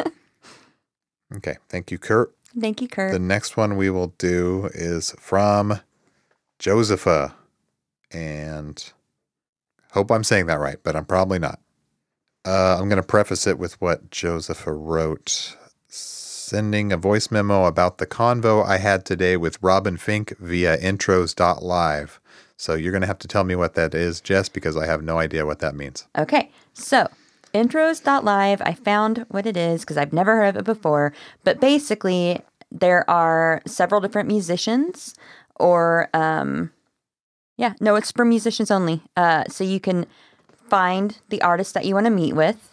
okay. Thank you, Kurt. Thank you, Kurt. The next one we will do is from Josepha. And hope I'm saying that right, but I'm probably not. Uh, I'm going to preface it with what Josepha wrote. Sending a voice memo about the convo I had today with Robin Finck via intros.live. So you're going to have to tell me what that is, Jess, because I have no idea what that means. Okay, so intros.live, I found what it is because I've never heard of it before. But basically, there are several different musicians, or, um, yeah, no, it's for musicians only. Uh, so you can find the artist that you want to meet with,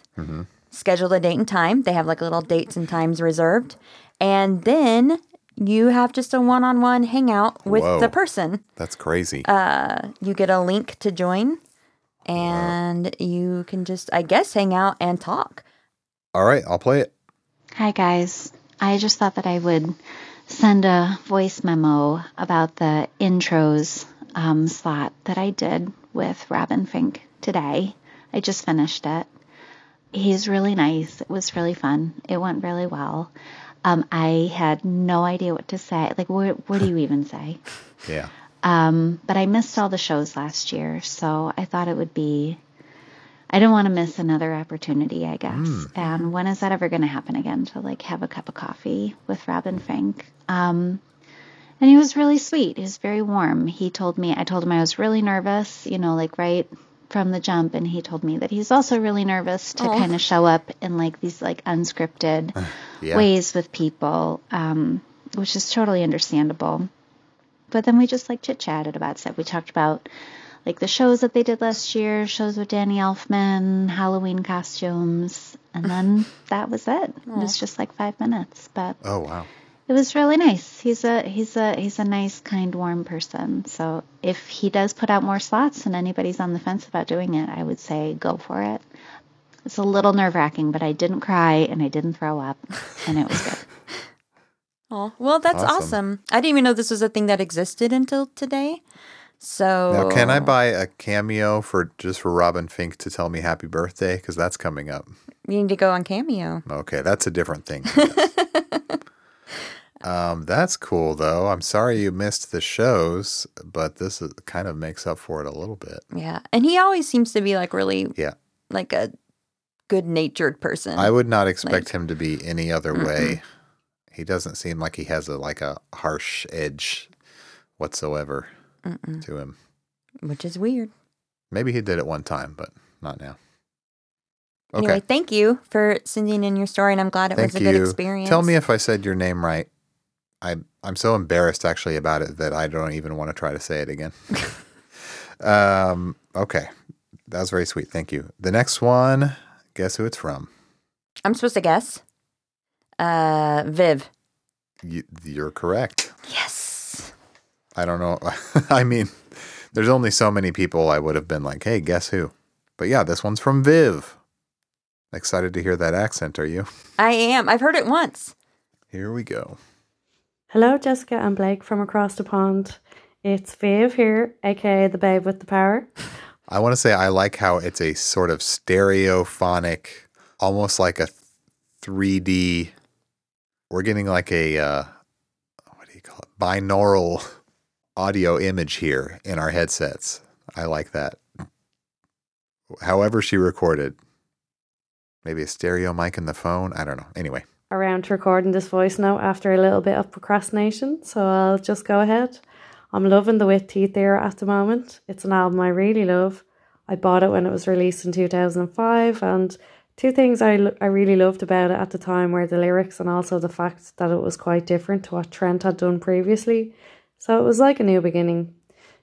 schedule a date and time. They have like little dates and times reserved. And then you have just a one-on-one hangout with Whoa. the person. That's crazy. Uh, you get a link to join, and you can just, I guess, hang out and talk. All right, I'll play it. Hi, guys. I just thought that I would send a voice memo about the intros um, slot that I did with Robin Finck today. I just finished it. He's really nice. It was really fun. It went really well. Um, I had no idea what to say. Like, what, what do you even say? Yeah. Um, but I missed all the shows last year, so I thought it would be. I don't want to miss another opportunity, I guess. And when is that ever going to happen again? To like have a cup of coffee with Robin Finck. Um, and he was really sweet. He was very warm. He told me. I told him I was really nervous. You know, like right from the jump, and he told me that he's also really nervous to Aw. kind of show up in like these like unscripted Yeah. ways with people, um, which is totally understandable. But then we just like chit chatted about stuff. We talked about like the shows that they did last year, shows with Danny Elfman, Halloween costumes, and then that was it. It was just like five minutes, but Oh wow. It was really nice. He's a he's a he's a nice, kind, warm person. So if he does put out more slots and anybody's on the fence about doing it, I would say go for it. It's a little nerve wracking, but I didn't cry and I didn't throw up, and it was good. Oh, well, that's Awesome. awesome. I didn't even know this was a thing that existed until today. So Now, can I buy a cameo for just for Robin Finck to tell me happy birthday? Because that's coming up. You need to go on Cameo. Okay, that's a different thing. Um, that's cool though. I'm sorry you missed the shows, but this is, kind of makes up for it a little bit. Yeah, and he always seems to be like really, Yeah. like a good-natured person. I would not expect Like- him to be any other Mm-mm. way. He doesn't seem like he has a like a harsh edge whatsoever Mm-mm. to him. which is weird. Maybe he did it one time, but not now. Okay. Anyway, thank you for sending in your story, and I'm glad it Thank was a you. good experience. Tell me if I said your name right. I I'm so embarrassed actually about it that I don't even want to try to say it again. um. Okay, that was very sweet. Thank you. The next one. Guess who it's from? I'm supposed to guess. Uh, Viv. You, you're correct. Yes. I don't know. I mean, there's only so many people I would have been like, hey, guess who? But yeah, this one's from Viv. Excited to hear that accent, are you? I am. I've heard it once. Here we go. Hello, Jessica and Blake from across the pond. It's Viv here, aka the babe with the power. I want to say I like how it's a sort of stereophonic, almost like a 3D. We're getting like a uh, what do you call it? Binaural audio image here in our headsets. I like that. However, she recorded, maybe a stereo mic in the phone. I don't know. Anyway, Around to recording this voice note after a little bit of procrastination, so I'll just go ahead. I'm loving the With Teeth era at the moment. It's an album I really love. I bought it when it was released in 2005, and two things I, lo- I really loved about it at the time were the lyrics and also the fact that it was quite different to what Trent had done previously. So it was like a new beginning.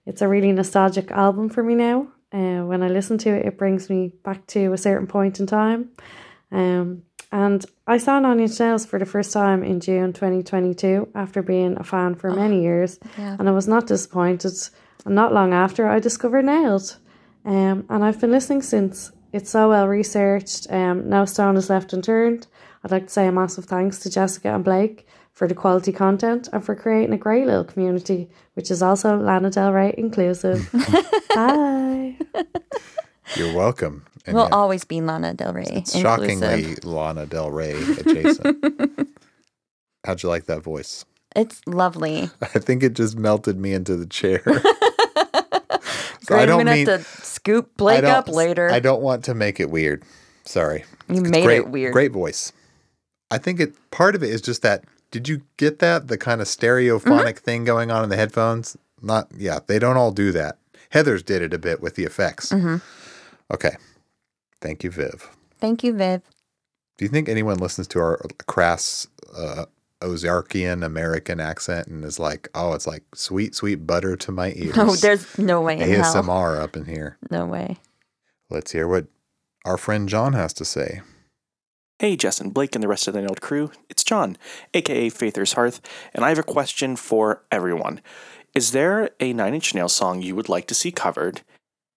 It's a really nostalgic album for me now. Uh, when I listen to it, it brings me back to a certain point in time. Um, and I saw Nine Inch Nails for the first time in June 2022 after being a fan for many years. yeah. And I was not disappointed. And not long after, I discovered Nailed. Um, and I've been listening since. It's so well researched. Um, no stone is left unturned. I'd like to say a massive thanks to Jessica and Blake for the quality content and for creating a great little community, which is also Lana Del Rey inclusive. Bye. you're welcome. And we'll yeah, always be Lana Del Rey. it's inclusive. shockingly Lana Del Rey adjacent. How'd you like that voice? It's lovely. I think it just melted me into the chair. So I don't mean have to scoop Blake up later. I don't want to make it weird. Sorry. You It's made great, it weird. Great voice. I think it part of it is just that. Did you get that? The kind of stereophonic Mm-hmm. thing going on in the headphones? Not yeah, they don't all do that. Heather's did it a bit with the effects. hmm Okay. Thank you, Viv. Thank you, Viv. Do you think anyone listens to our crass uh, Ozarkian American accent and is like, oh, it's like sweet, sweet butter to my ears? No, there's no way in hell. ASMR up in here. No way. Let's hear what our friend John has to say. Hey, Jess and Blake and the rest of the Nailed crew. It's John, aka Faither's Hearth, and I have a question for everyone. Is there a Nine Inch Nails song you would like to see covered?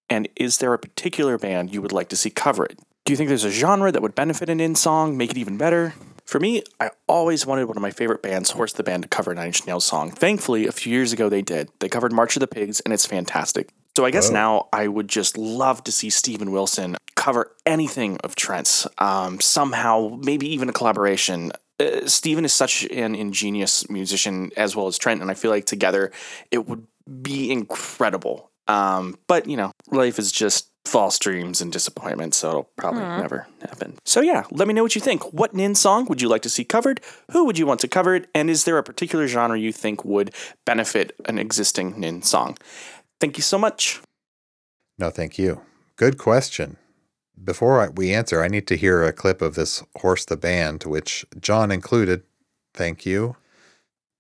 And is there a particular band you would like to see cover it? Do you think there's a genre that would benefit an in song, make it even better? For me, I always wanted one of my favorite bands, Horse the Band, to cover Nine Inch Nails song. Thankfully, a few years ago they did. They covered March of the Pigs, and it's fantastic. So I guess Whoa. now I would just love to see Steven Wilson cover anything of Trent's, um, somehow, maybe even a collaboration. Uh, Steven is such an ingenious musician as well as Trent, and I feel like together it would be incredible. Um, but you know, life is just false dreams and disappointment, so it'll probably Aw. never happen. So yeah, let me know what you think. What Nin song would you like to see covered? Who would you want to cover it? And is there a particular genre you think would benefit an existing Nin song? Thank you so much. No, thank you. Good question. Before I, we answer, I need to hear a clip of this Horse the Band, which John included. Thank you.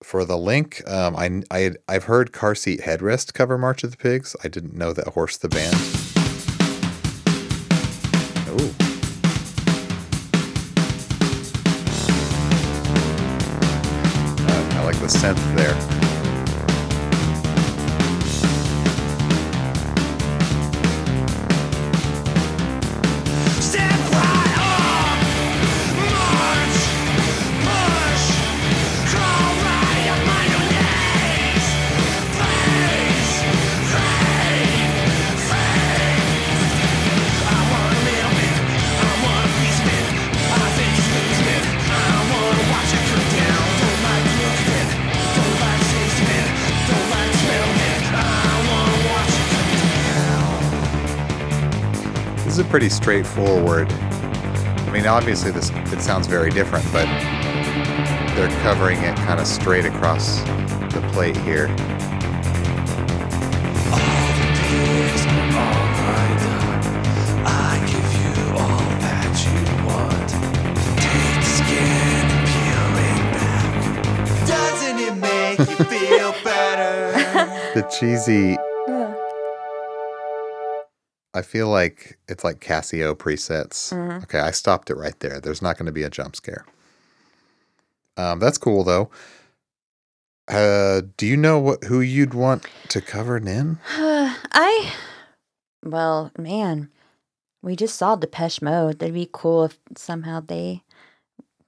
For the link, um, I, I, I've heard Car Seat Headrest cover March of the Pigs. I didn't know that Horse the Band. Ooh. Uh, I like the synth there. Pretty straightforward. I mean, obviously, this it sounds very different, but they're covering it kind of straight across the plate here. I give I feel like it's like Casio presets. Mhm. Okay, I stopped it right there. There's not going to be a jump scare. Um, that's cool though. Uh, do you know what who you'd want to cover Nin? I, well, man, we just saw Depeche Mode. That'd be cool if somehow they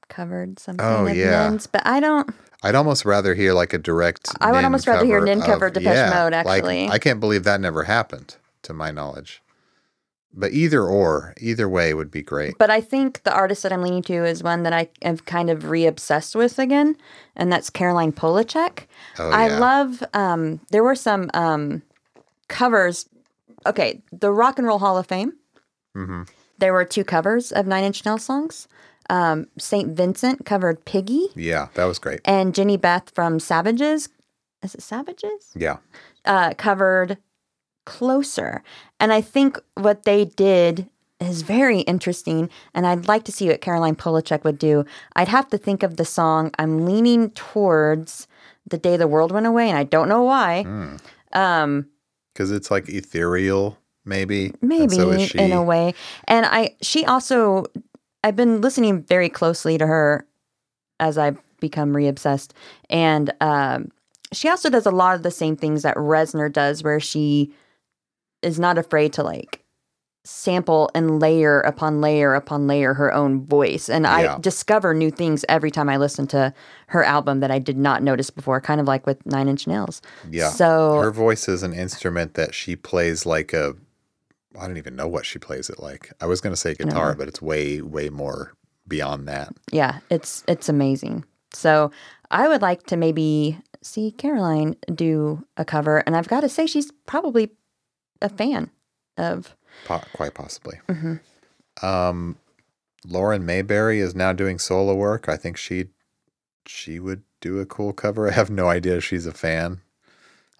covered something Oh, yeah. Nin's, but I don't. I'd almost rather hear like a direct. I would Nin almost rather hear Nin cover Depeche Mode, like, actually. I can't believe that never happened, to my knowledge. But either or, either way would be great. But I think the artist that I'm leaning to is one that I have kind of re-obsessed with again, and that's Caroline Polachek. Oh, I love. Um, there were some um, covers. Okay, the Rock and Roll Hall of Fame. Mm-hmm. There were two covers of Nine Inch Nails songs. Um, Saint Vincent covered Piggy, Yeah, that was great. and Jehnny Beth from Savages. Is it Savages? Yeah. uh, covered closer. And I think what they did is very interesting. And I'd like to see what Caroline Polachek would do. I'd have to think of the song. I'm leaning towards The Day the World Went Away, and I don't know why. Mm. Um, Because it's like ethereal, maybe. maybe so in a way. And I, she also, I've been listening very closely to her as I've become re-obsessed, and um, she also does a lot of the same things that Reznor does, where she is not afraid to like sample and layer upon layer upon layer her own voice. And Yeah. I discover new things every time I listen to her album that I did not notice before, kind of like with Nine Inch Nails. Yeah. So her voice is an instrument that she plays like a. I don't even know what she plays it like. I was going to say guitar, No. but it's way, way more beyond that. yeah, it's it's amazing. So I would like to maybe see Caroline do a cover, and I've got to say she's probably a fan of. Po- quite possibly. Mhm. Um, Lauren Mayberry is now doing solo work. I think she she would do a cool cover. I have no idea she's a fan.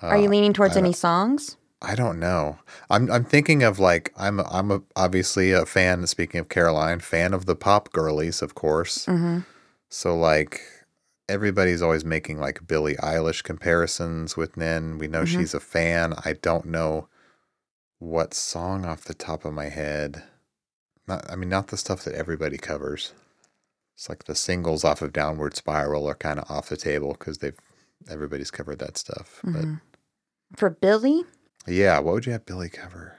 Are you Uh, leaning towards any songs? I don't know. I'm I'm thinking of like I'm I'm a, obviously a fan. Speaking of Caroline, fan of the pop girlies, of course. Mm-hmm. So like everybody's always making like Billie Eilish comparisons with Nin. We know Mhm. she's a fan. I don't know what song off the top of my head. Not I mean not the stuff that everybody covers. It's like the singles off of Downward Spiral are kind of off the table because they've everybody's covered that stuff. Mhm. For Billie, yeah, what would you have Billie cover?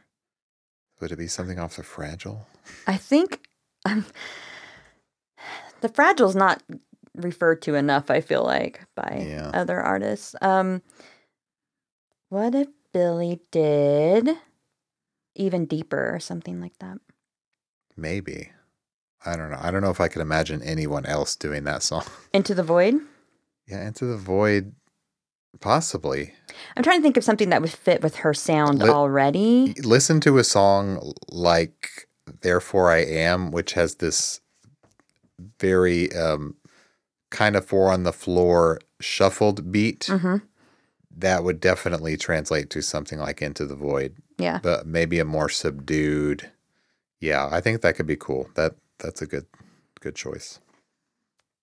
Would it be something off the Fragile? I think um, the Fragile's not referred to enough. I feel like by Yeah. other artists. Um, what if Billie did even deeper or something like that? Maybe. I don't know. I don't know if I could imagine anyone else doing that song. Into the Void. Yeah, Into the Void, possibly. I'm trying to think of something that would fit with her sound already. Listen to a song like Therefore I Am, which has this very um, kind of four on the floor shuffled beat. Mhm. That would definitely translate to something like Into the Void. Yeah. But maybe a more subdued. Yeah, I think that could be cool. That that's a good good choice.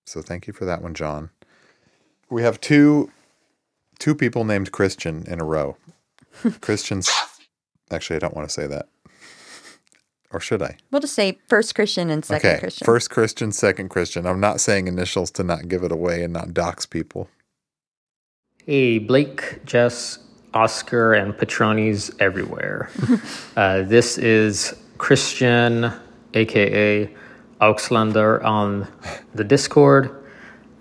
So thank you for that one, John. We have two two people named Christian in a row. Christians Actually, I don't want to say that. Or should I? We'll just say first Christian and second okay. Christian. First Christian, second Christian. I'm not saying initials to not give it away and not dox people. Hey, Blake, Jess, Oscar, and Patronies everywhere. uh, this is Christian, aka Auxlander, on the Discord.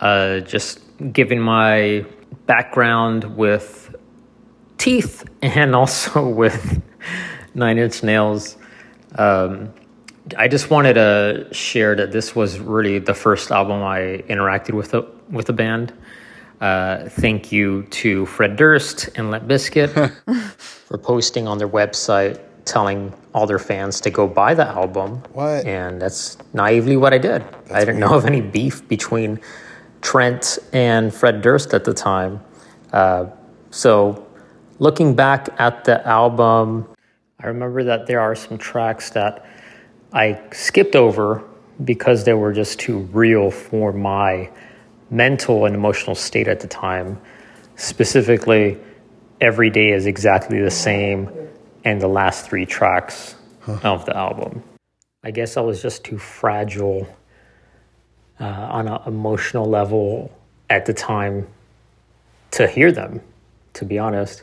Uh, just giving my background with teeth and also with Nine Inch Nails. Um, I just wanted to share that this was really the first album I interacted with the with the band. Uh, thank you to Fred Durst and Limp Bizkit for posting on their website telling all their fans to go buy the album. What? And that's naively what I did. I didn't know of any beef between Trent and Fred Durst at the time. Uh, so, looking back at the album, I remember that there are some tracks that I skipped over because they were just too real for my mental and emotional state at the time. Specifically, Every Day is Exactly the Same and the last three tracks of the album. I guess I was just too fragile uh, on an emotional level at the time to hear them, to be honest.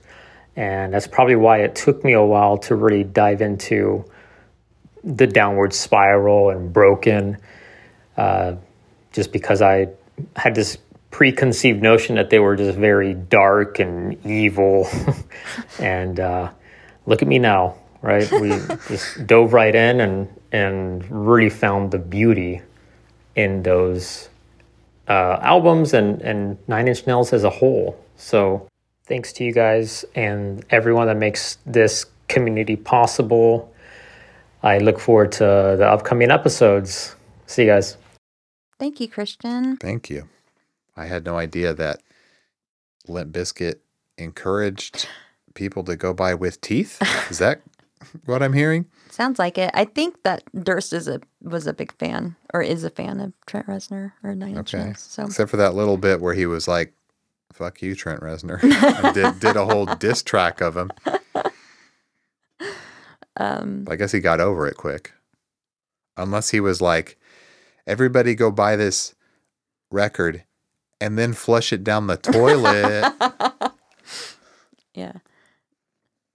And that's probably why it took me a while to really dive into the downward spiral and broken, uh, just because I had this preconceived notion that they were just very dark and evil. and uh, look at me now, right? We just dove right in and, and really found the beauty in those uh, albums and, and Nine Inch Nails as a whole. So thanks to you guys and everyone that makes this community possible. I look forward to the upcoming episodes. See you guys. Thank you, Christian. Thank you. I had no idea that Limp Bizkit encouraged people to go by with teeth. Is that what I'm hearing? Sounds like it. I think that Durst is a was a big fan or is a fan of Trent Reznor or Nine Inch Okay. Nails. So Except for that little bit where he was like, fuck you, Trent Reznor. and did, did a whole diss track of him. um, I guess he got over it quick. Unless he was like, everybody go buy this record and then flush it down the toilet. yeah.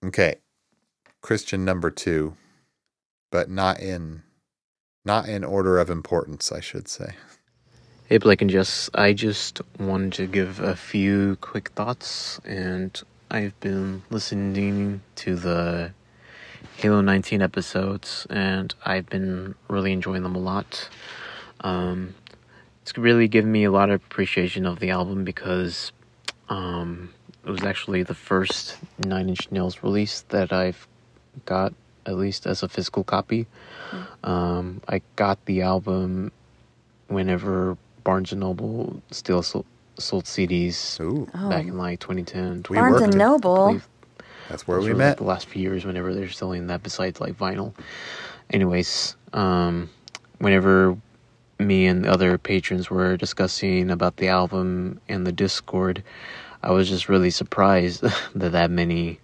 okay. Christian number two, but not in not in order of importance, I should say. Hey, Blake and Jess. I just wanted to give a few quick thoughts, and I've been listening to the Halo 19 episodes, and I've been really enjoying them a lot. Um, it's really given me a lot of appreciation of the album because um, it was actually the first Nine Inch Nails release that I've got, at least as a physical copy. Um, I got the album whenever Barnes and Noble still sold, sold CDs back Oh. in like 2010. We Barnes and Noble? That's where Those we were, met. Like the last few years, whenever they're selling that, besides like vinyl. Anyways, um, whenever me and the other patrons were discussing about the album and the Discord, I was just really surprised that that many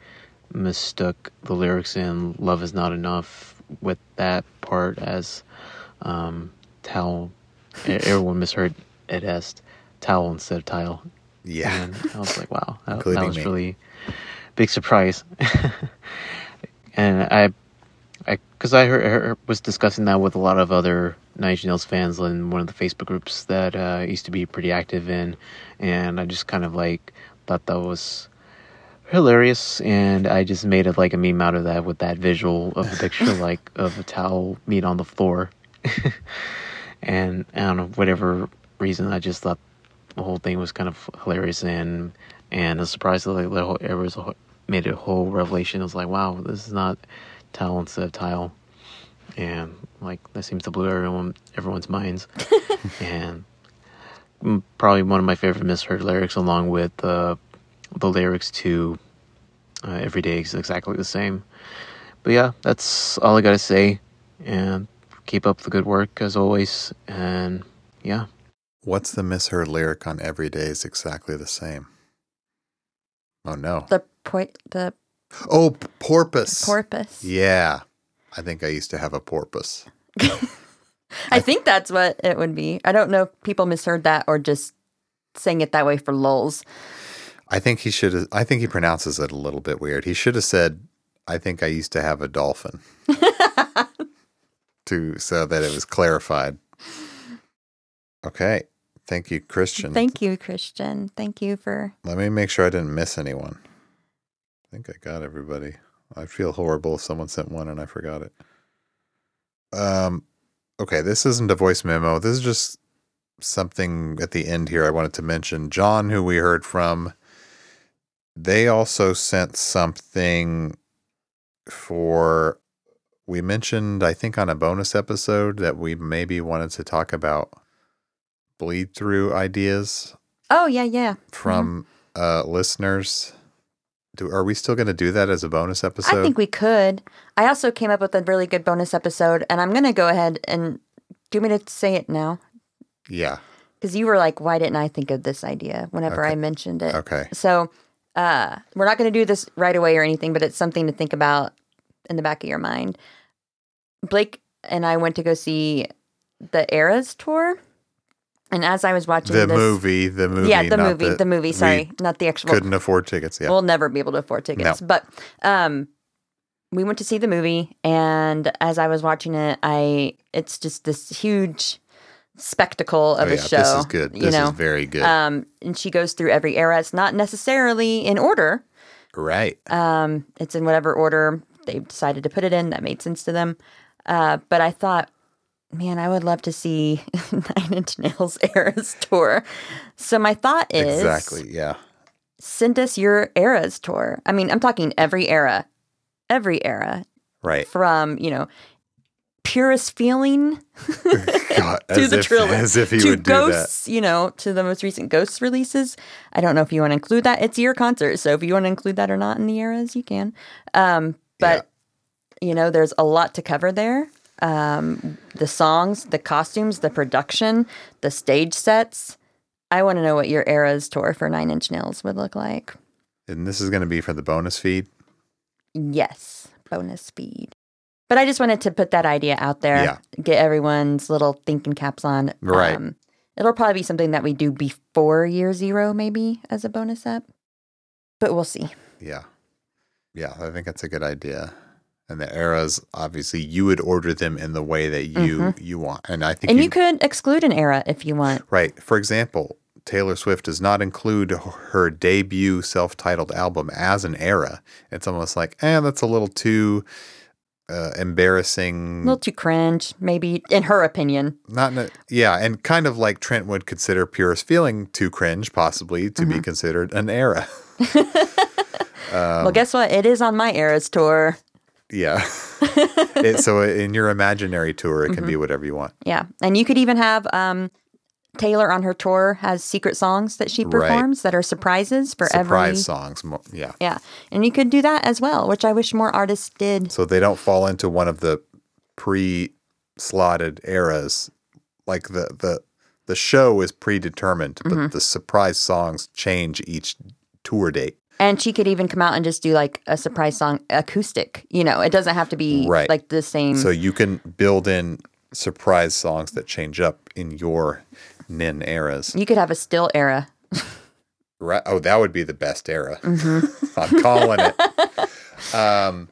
mistook the lyrics in "Love Is Not Enough" with that part as um, how e- everyone misheard it as towel instead of tile. Yeah. And I was like, wow, that, that was me. really big surprise. and I, because I heard, heard- was discussing that with a lot of other Nine Inch Nails fans in one of the Facebook groups that uh, I used to be pretty active in, and I just kind of like thought that was hilarious, and I just made it like a meme out of that with that visual of the picture like of a towel meat on the floor, and I don't know whatever reason I just thought the whole thing was kind of hilarious and and a surprise that like the whole it was a, made it a whole revelation. It was like wow, this is not towel instead of tile, and like that seems to blow everyone everyone's minds, and mm, probably one of my favorite misheard lyrics, along with uh, the lyrics to uh, "Every Day is Exactly the Same." But yeah, that's all I gotta say, and keep up the good work as always, and yeah. What's the misheard lyric on Every Day is exactly the same? Oh no. The point, the Oh, porpoise. porpoise. Yeah. I think I used to have a porpoise. I think that's what it would be. I don't know if people misheard that or just saying it that way for lulls. I think he should have, I think he pronounces it a little bit weird. He should have said, I think I used to have a dolphin. to so that it was clarified. Okay. Thank you, Christian. Thank you, Christian. Thank you for. Let me make sure I didn't miss anyone. I think I got everybody. I feel horrible if someone sent one and I forgot it. Um, okay, this isn't a voice memo. This is just something at the end here I wanted to mention. John, who we heard from, they also sent something for. We mentioned, I think, on a bonus episode that we maybe wanted to talk about bleed through ideas Oh yeah, yeah. from uh, listeners. Do are we still going to do that as a bonus episode? I think we could. I also came up with a really good bonus episode, and I'm gonna go ahead and do you want me to say it now? yeah. Because you were like, "Why didn't I think of this idea?" Whenever I mentioned it. Okay. So uh, we're not going to do this right away or anything, but it's something to think about in the back of your mind. Blake and I went to go see the Eras tour, and as I was watching The this, movie, the movie, yeah, the movie, the, movie. we Sorry, not the actual. Couldn't afford tickets. Yeah. We'll never be able to afford tickets. No. But um we went to see the movie and as I was watching it, I it's just this huge spectacle of Oh, a yeah, show. this is good. You This is know? very good. Um and she goes through every era. It's not necessarily in order. right. Um it's in whatever order they decided to put it in that made sense to them. Uh but I thought Man, I would love to see Nine Inch Nails Eras tour. So my thought is Exactly. Yeah. send us your eras tour. I mean, I'm talking every era, every era Right. from, you know, purest feeling God, to the if, trilogy, as if he to would do that. Ghosts, you know, to the most recent Ghosts releases. I don't know if you want to include that. It's your concert, so if you want to include that or not in the eras, you can. Um, but you know, there's a lot to cover there. Um, the songs, the costumes, the production, the stage sets. I want to know what your eras tour for Nine Inch Nails would look like. And this is going to be for the bonus feed. Yes, bonus feed. But I just wanted to put that idea out there, Yeah. get everyone's little thinking caps on. Right. it'll probably be something that we do before year zero, maybe as a bonus up. But we'll see. Yeah. Yeah, I think that's a good idea. And the eras, obviously, you would order them in the way that you Mhm. you want. And I think And you could exclude an era if you want. Right. For example, Taylor Swift does not include her debut self-titled album as an era. It's almost like, eh, that's a little too uh, embarrassing. A little too cringe, maybe, in her opinion. Not, in a- yeah, and kind of like Trent would consider Purest Feeling too cringe, possibly to be Mhm. considered an era. um, well, guess what? It is on my eras tour. Yeah. it, so in your imaginary tour, it can be Mhm. whatever you want. Yeah. And you could even have um, Taylor on her tour has secret songs that she Right. performs that are surprises for Surprise every. songs, yeah. Yeah. And you could do that as well, which I wish more artists did. so they don't fall into one of the pre-slotted eras like the the the show is predetermined but Mhm. the surprise songs change each tour date And she could even come out and just do like a surprise song acoustic. You know, it doesn't have to be Right. like the same. so you can build in surprise songs that change up in your Nin eras. You could have a still era. Right? Oh, that would be the best era. Mhm. I'm calling it. Um,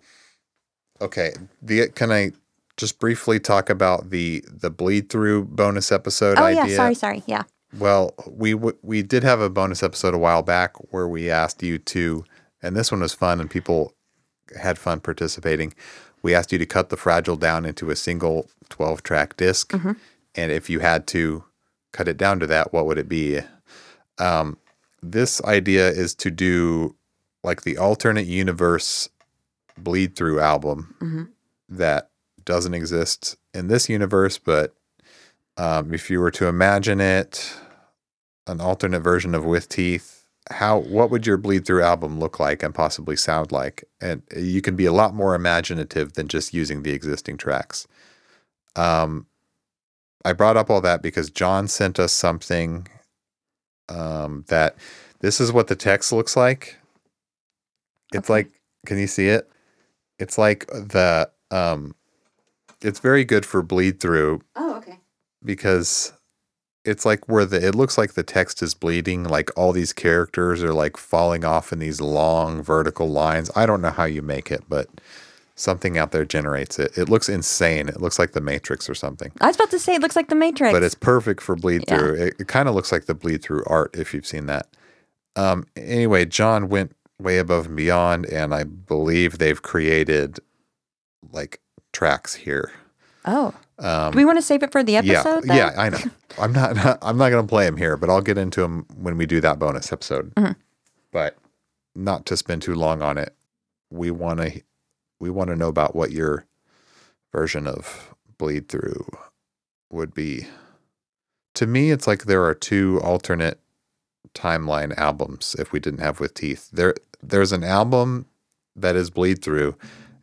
okay. The can I just briefly talk about the the bleed through bonus episode oh idea? yeah, sorry, sorry. Yeah. Well, we w- we did have a bonus episode a while back where we asked you to, and this one was fun, and people had fun participating. We asked you to cut the fragile down into a single twelve track disk, Mhm. and if you had to cut it down to that, what would it be? Um, this idea is to do like the alternate universe bleed through album Mhm. that doesn't exist in this universe, but um, if you were to imagine it, an alternate version of With Teeth, how what would your bleed through album look like and possibly sound like? And you can be a lot more imaginative than just using the existing tracks. Um, I brought up all that because John sent us something um, that this is what the text looks like. It's like, can you see it? It's like the um, it's very good for bleed through Oh, okay. Because it's like where the it looks like the text is bleeding like all these characters are like falling off in these long vertical lines. I don't know how you make it but something out there generates it. It looks insane. It looks like the matrix or something. I was about to say it looks like the Matrix. but it's perfect for bleed Yeah. through. It, it kind of looks like the bleed through art if you've seen that. Um anyway john went way above and beyond and i believe they've created like tracks here. Oh. Um, Do we want to save it for the episode? yeah, yeah, I know. I'm not. I'm not going to play him here, but I'll get into him when we do that bonus episode. Mhm. But not to spend too long on it. We want to. We want to know about what your version of bleed through would be. To me, it's like there are two alternate timeline albums. If we didn't have with teeth, there there's an album that is bleed through,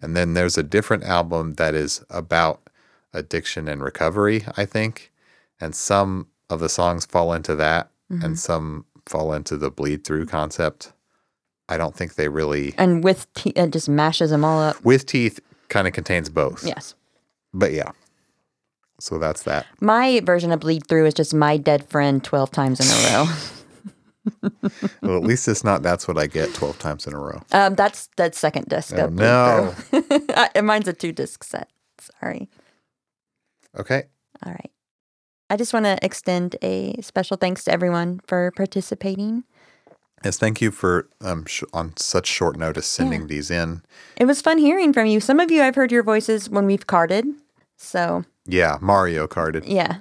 and then there's a different album that is about addiction and recovery, I think. And some of the songs fall into that Mhm. and some fall into the bleed through concept. I don't think they really And with teeth, it just mashes them all up. with teeth kind of contains both. Yes. But yeah. So that's that. My version of bleed through is just my dead friend twelve times in a row. Well, at least it's not that's what I get 12 times in a row. Um, that's that second disc. Oh, no. Mine's a two disc set. Sorry. Okay. All right. I just want to extend a special thanks to everyone for participating. Yes, thank you for um sh- on such short notice sending these in. It was fun hearing from you. Some of you I've heard your voices when we've carded. So Yeah, Mario Karted. yeah.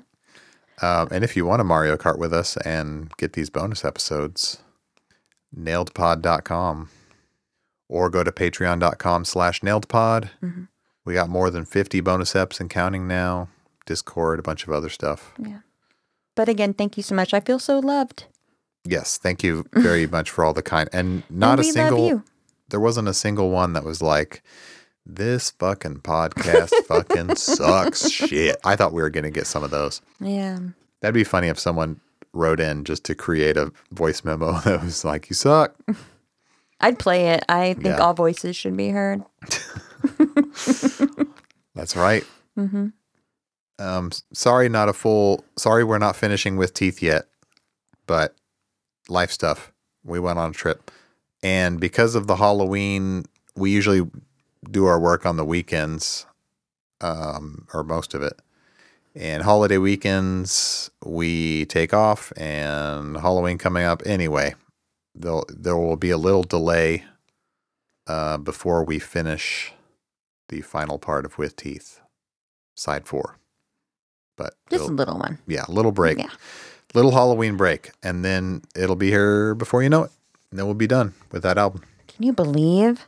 Um, and if you want to Mario Kart with us and get these bonus episodes, nailedpod.com or go to patreon.com slash nailedpod. Mhm. We got more than 50 bonus eps and counting now, Discord, a bunch of other stuff. Yeah. But again, thank you so much. I feel so loved. Yes, thank you very much for all the kind and not we a single there wasn't a single one that was like this fucking podcast fucking sucks shit. I thought we were going to get some of those. Yeah. That'd be funny if someone wrote in just to create a voice memo that was like, "You suck." I'd play it. I think Yeah. all voices should be heard. That's right. hmm Um, sorry, not a full. Sorry, we're not finishing with teeth yet, but life stuff. We went on a trip, and because of the Halloween, we usually do our work on the weekends, um, or most of it. And holiday weekends, we take off, and Halloween coming up anyway. There there will be a little delay uh, before we finish the final part of with teeth, side four. But Just a little one. yeah, little break. Yeah. Little Halloween break. And then it'll be here before you know it. And then we'll be done with that album. Can you believe?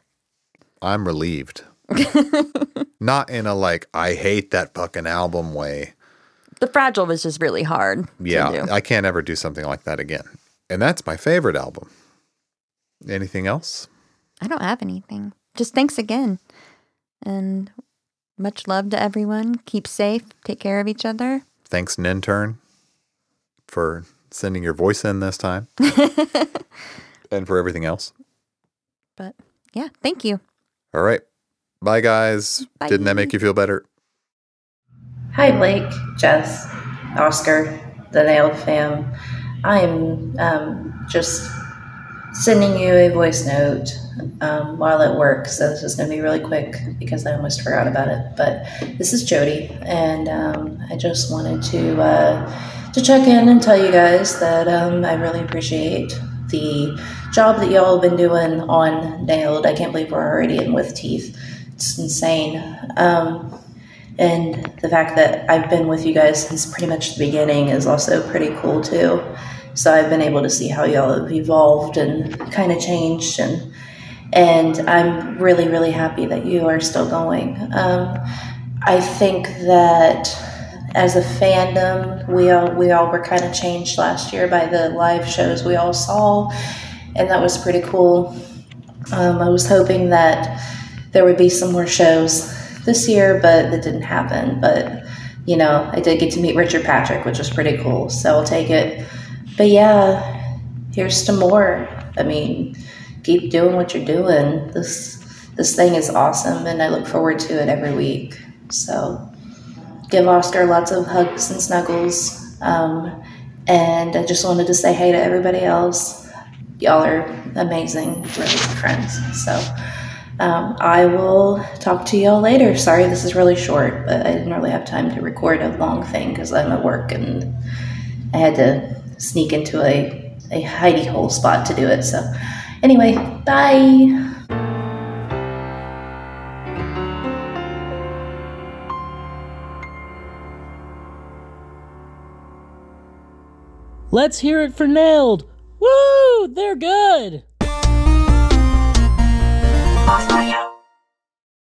I'm relieved. Not in a like, I hate that fucking album way. The Fragile was just really hard. Yeah. To do. I can't ever do something like that again. And that's my favorite album. Anything else? I don't have anything. Just thanks again. And much love to everyone. Keep safe. Take care of each other. Thanks, Nintern, for sending your voice in this time and for everything else. But yeah, thank you. All right. Bye, guys. Didn't that make you feel better? Hi, Blake, Jess, Oscar, the Nailed fam. I'm um, just sending you a voice note um, while at work, so this is going to be really quick because I almost forgot about it. But this is Jody, and um, I just wanted to uh, to check in and tell you guys that um, I really appreciate the job that y'all have been doing on Nailed. I can't believe we're already in with teeth. It's insane. Um, and the fact that I've been with you guys since pretty much the beginning is also pretty cool too. So I've been able to see how y'all have evolved and kind of changed, and and I'm really really happy that you are still going. Um, I think that as a fandom, we all we all were kind of changed last year by the live shows we all saw, and that was pretty cool. Um, I was hoping that there would be some more shows this year, but that didn't happen. But you know, I did get to meet Richard Patrick, which was pretty cool. So I'll take it. But yeah, here's to more. I mean, keep doing what you're doing. This this thing is awesome, and I look forward to it every week. So give Oscar lots of hugs and snuggles. Um, and I just wanted to say hey to everybody else. Y'all are amazing, really good friends. So um, I will talk to y'all later. Sorry, this is really short, but I didn't really have time to record a long thing because I'm at work and I had to sneak into a, a hidey hole spot to do it. So, anyway, bye. Let's hear it for Nailed. Woo! They're good.